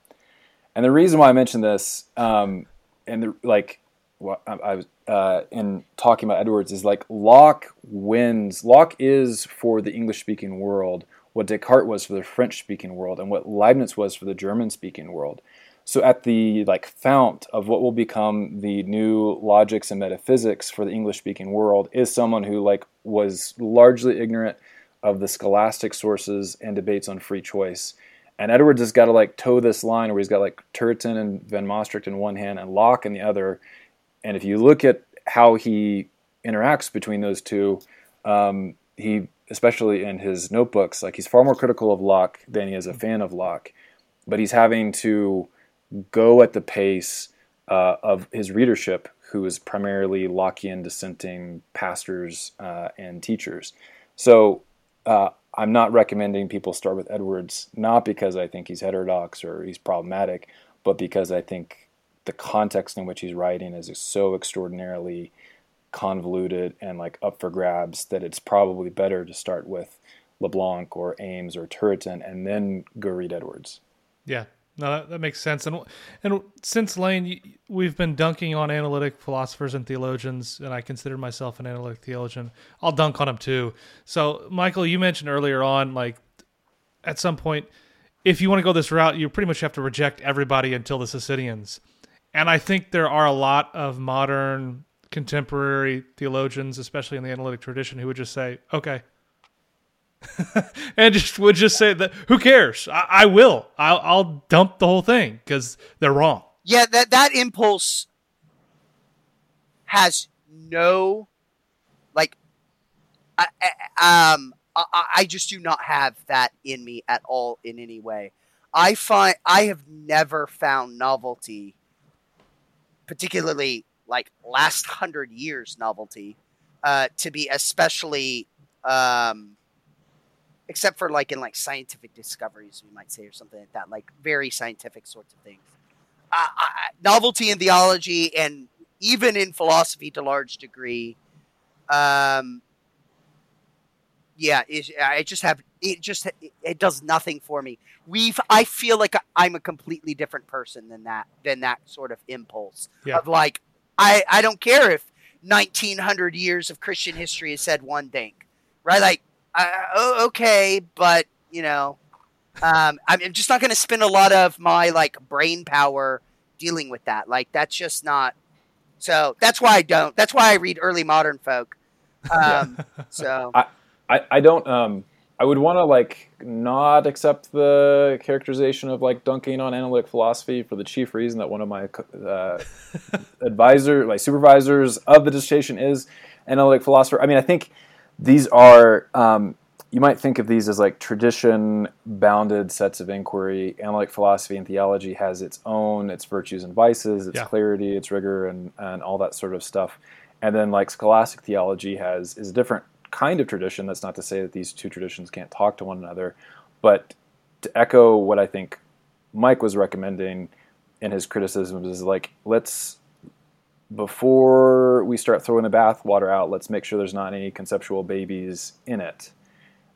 And the reason why I mention this, um, and the, like, what I, I was uh, in talking about Edwards is like Locke wins. Locke is for the English-speaking world what Descartes was for the French-speaking world, and what Leibniz was for the German-speaking world. So at the like fount of what will become the new logics and metaphysics for the English-speaking world is someone who like was largely ignorant of the scholastic sources and debates on free choice. And Edwards has got to like toe this line where he's got like Turretin and Van Mastricht in one hand and Locke in the other. And if you look at how he interacts between those two, um, he, especially in his notebooks, like he's far more critical of Locke than he is a fan of Locke. But he's having to go at the pace uh, of his readership, who is primarily Lockean dissenting pastors uh, and teachers. So uh, I'm not recommending people start with Edwards, not because I think he's heterodox or he's problematic, but because I think the context in which he's writing is so extraordinarily convoluted and like up for grabs that it's probably better to start with LeBlanc or Ames or Turretin and then go read Edwards. Yeah, no, that, that makes sense. And and since Layne, we've been dunking on analytic philosophers and theologians, and I consider myself an analytic theologian. I'll dunk on them too. So, Michael, you mentioned earlier on, like at some point, if you want to go this route, you pretty much have to reject everybody until the Socinians. And I think there are a lot of modern contemporary theologians, especially in the analytic tradition, who would just say, "Okay." and just would just say that who cares? I, I will. I'll, I'll dump the whole thing because they're wrong. Yeah, that that impulse has no like I, I- um I, I just do not have that in me at all in any way. I find I have never found novelty, particularly like last hundred years novelty, uh, to be especially um, except for like in like scientific discoveries we might say or something like that, like very scientific sorts of things uh, I- novelty in theology and even in philosophy to large degree. Um, yeah, it, I just have it. Just it, it does nothing for me. We've I feel like I'm a completely different person than that than that sort of impulse Yeah. of like I I don't care if 1900 years of Christian history has said one thing, right? Like, uh, oh, okay, but you know, um, I'm I'm just not going to spend a lot of my like brain power dealing with that. Like, that's just not. So that's why I don't. That's why I read early modern folk. Um, so I, I don't um I would want to like not accept the characterization of like dunking on analytic philosophy for the chief reason that one of my uh, advisor my supervisors of the dissertation is analytic philosopher. I mean I think these are um, you might think of these as like tradition bounded sets of inquiry. Analytic philosophy and theology has its own its virtues and vices, its Yeah. clarity, its rigor, and and all that sort of stuff. And then like scholastic theology has is a different kind of tradition. That's not to say that these two traditions can't talk to one another, but to echo what I think Mike was recommending in his criticisms is like let's before we start throwing the bathwater out, let's make sure there's not any conceptual babies in it,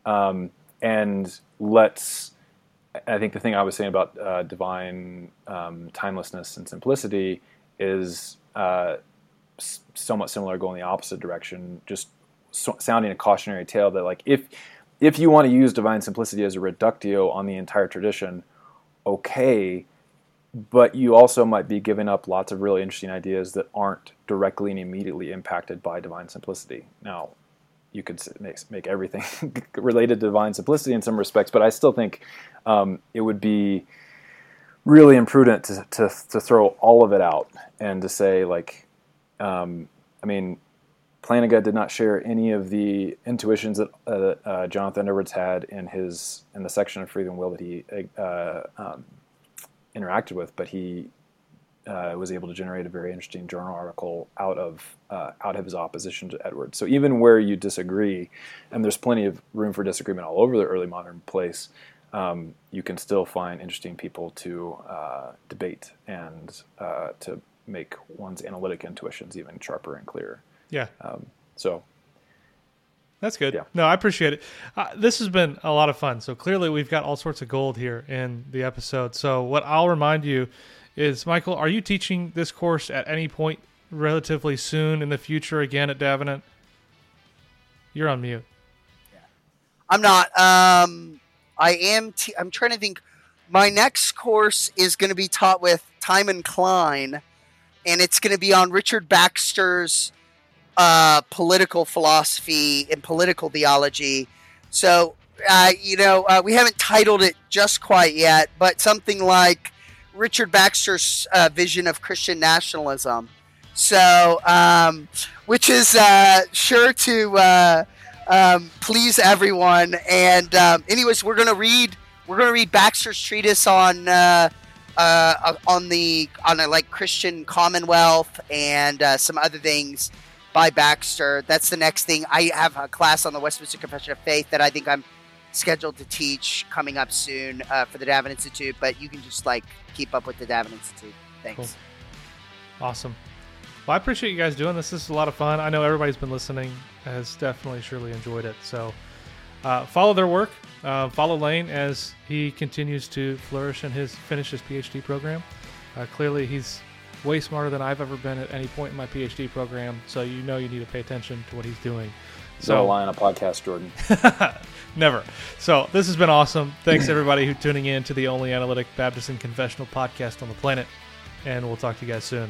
um, and let's. I think the thing I was saying about uh, divine um, timelessness and simplicity is uh, somewhat similar, going the opposite direction. Just so, sounding a cautionary tale that like if if you want to use divine simplicity as a reductio on the entire tradition, okay, but you also might be giving up lots of really interesting ideas that aren't directly and immediately impacted by divine simplicity. Now, you could make, make everything related to divine simplicity in some respects, but I still think um, it would be really imprudent to, to, to, throw all of it out and to say, like, um, I mean, Plantinga did not share any of the intuitions that uh, uh, Jonathan Edwards had in his in the section of Free Will that he uh, um, interacted with, but he uh, was able to generate a very interesting journal article out of uh, out of his opposition to Edward. So even where you disagree, and there's plenty of room for disagreement all over the early modern place, um, you can still find interesting people to uh, debate and uh, to make one's analytic intuitions even sharper and clearer. Yeah. Um, so that's good. Yeah. No, I appreciate it. Uh, this has been a lot of fun. So clearly, we've got all sorts of gold here in the episode. So what I'll remind you is, Michael, are you teaching this course at any point relatively soon in the future again at Davenant? You're on mute. Yeah. I'm not. Um, I am. T- I'm trying to think. My next course is going to be taught with Timon Cline, and it's going to be on Richard Baxter's uh, political philosophy and political theology. So, uh, you know, uh, we haven't titled it just quite yet, but something like Richard Baxter's uh, vision of Christian nationalism. So, um, which is uh, sure to uh, um, please everyone. And, um, anyways, we're going to read. We're going to read Baxter's treatise on on the on a like Christian Commonwealth and some other things by Baxter. That's the next thing. I have a class on the Westminster Confession of Faith that I think I'm scheduled to teach coming up soon uh, for the Davenant Institute. But you can just like keep up with the Davenant Institute. Thanks. Cool. Awesome. Well, I appreciate you guys doing this. This is a lot of fun. I know everybody's been listening has definitely surely enjoyed it. So uh, follow their work. Uh, follow Layne as he continues to flourish and his finish his PhD program. Uh, clearly, he's way smarter than I've ever been at any point in my PhD program. So you know you need to pay attention to what he's doing. So no lie on a podcast, Jordan. Never. So this has been awesome. Thanks everybody who tuning in to the only analytic Baptist and confessional podcast on the planet, and we'll talk to you guys soon.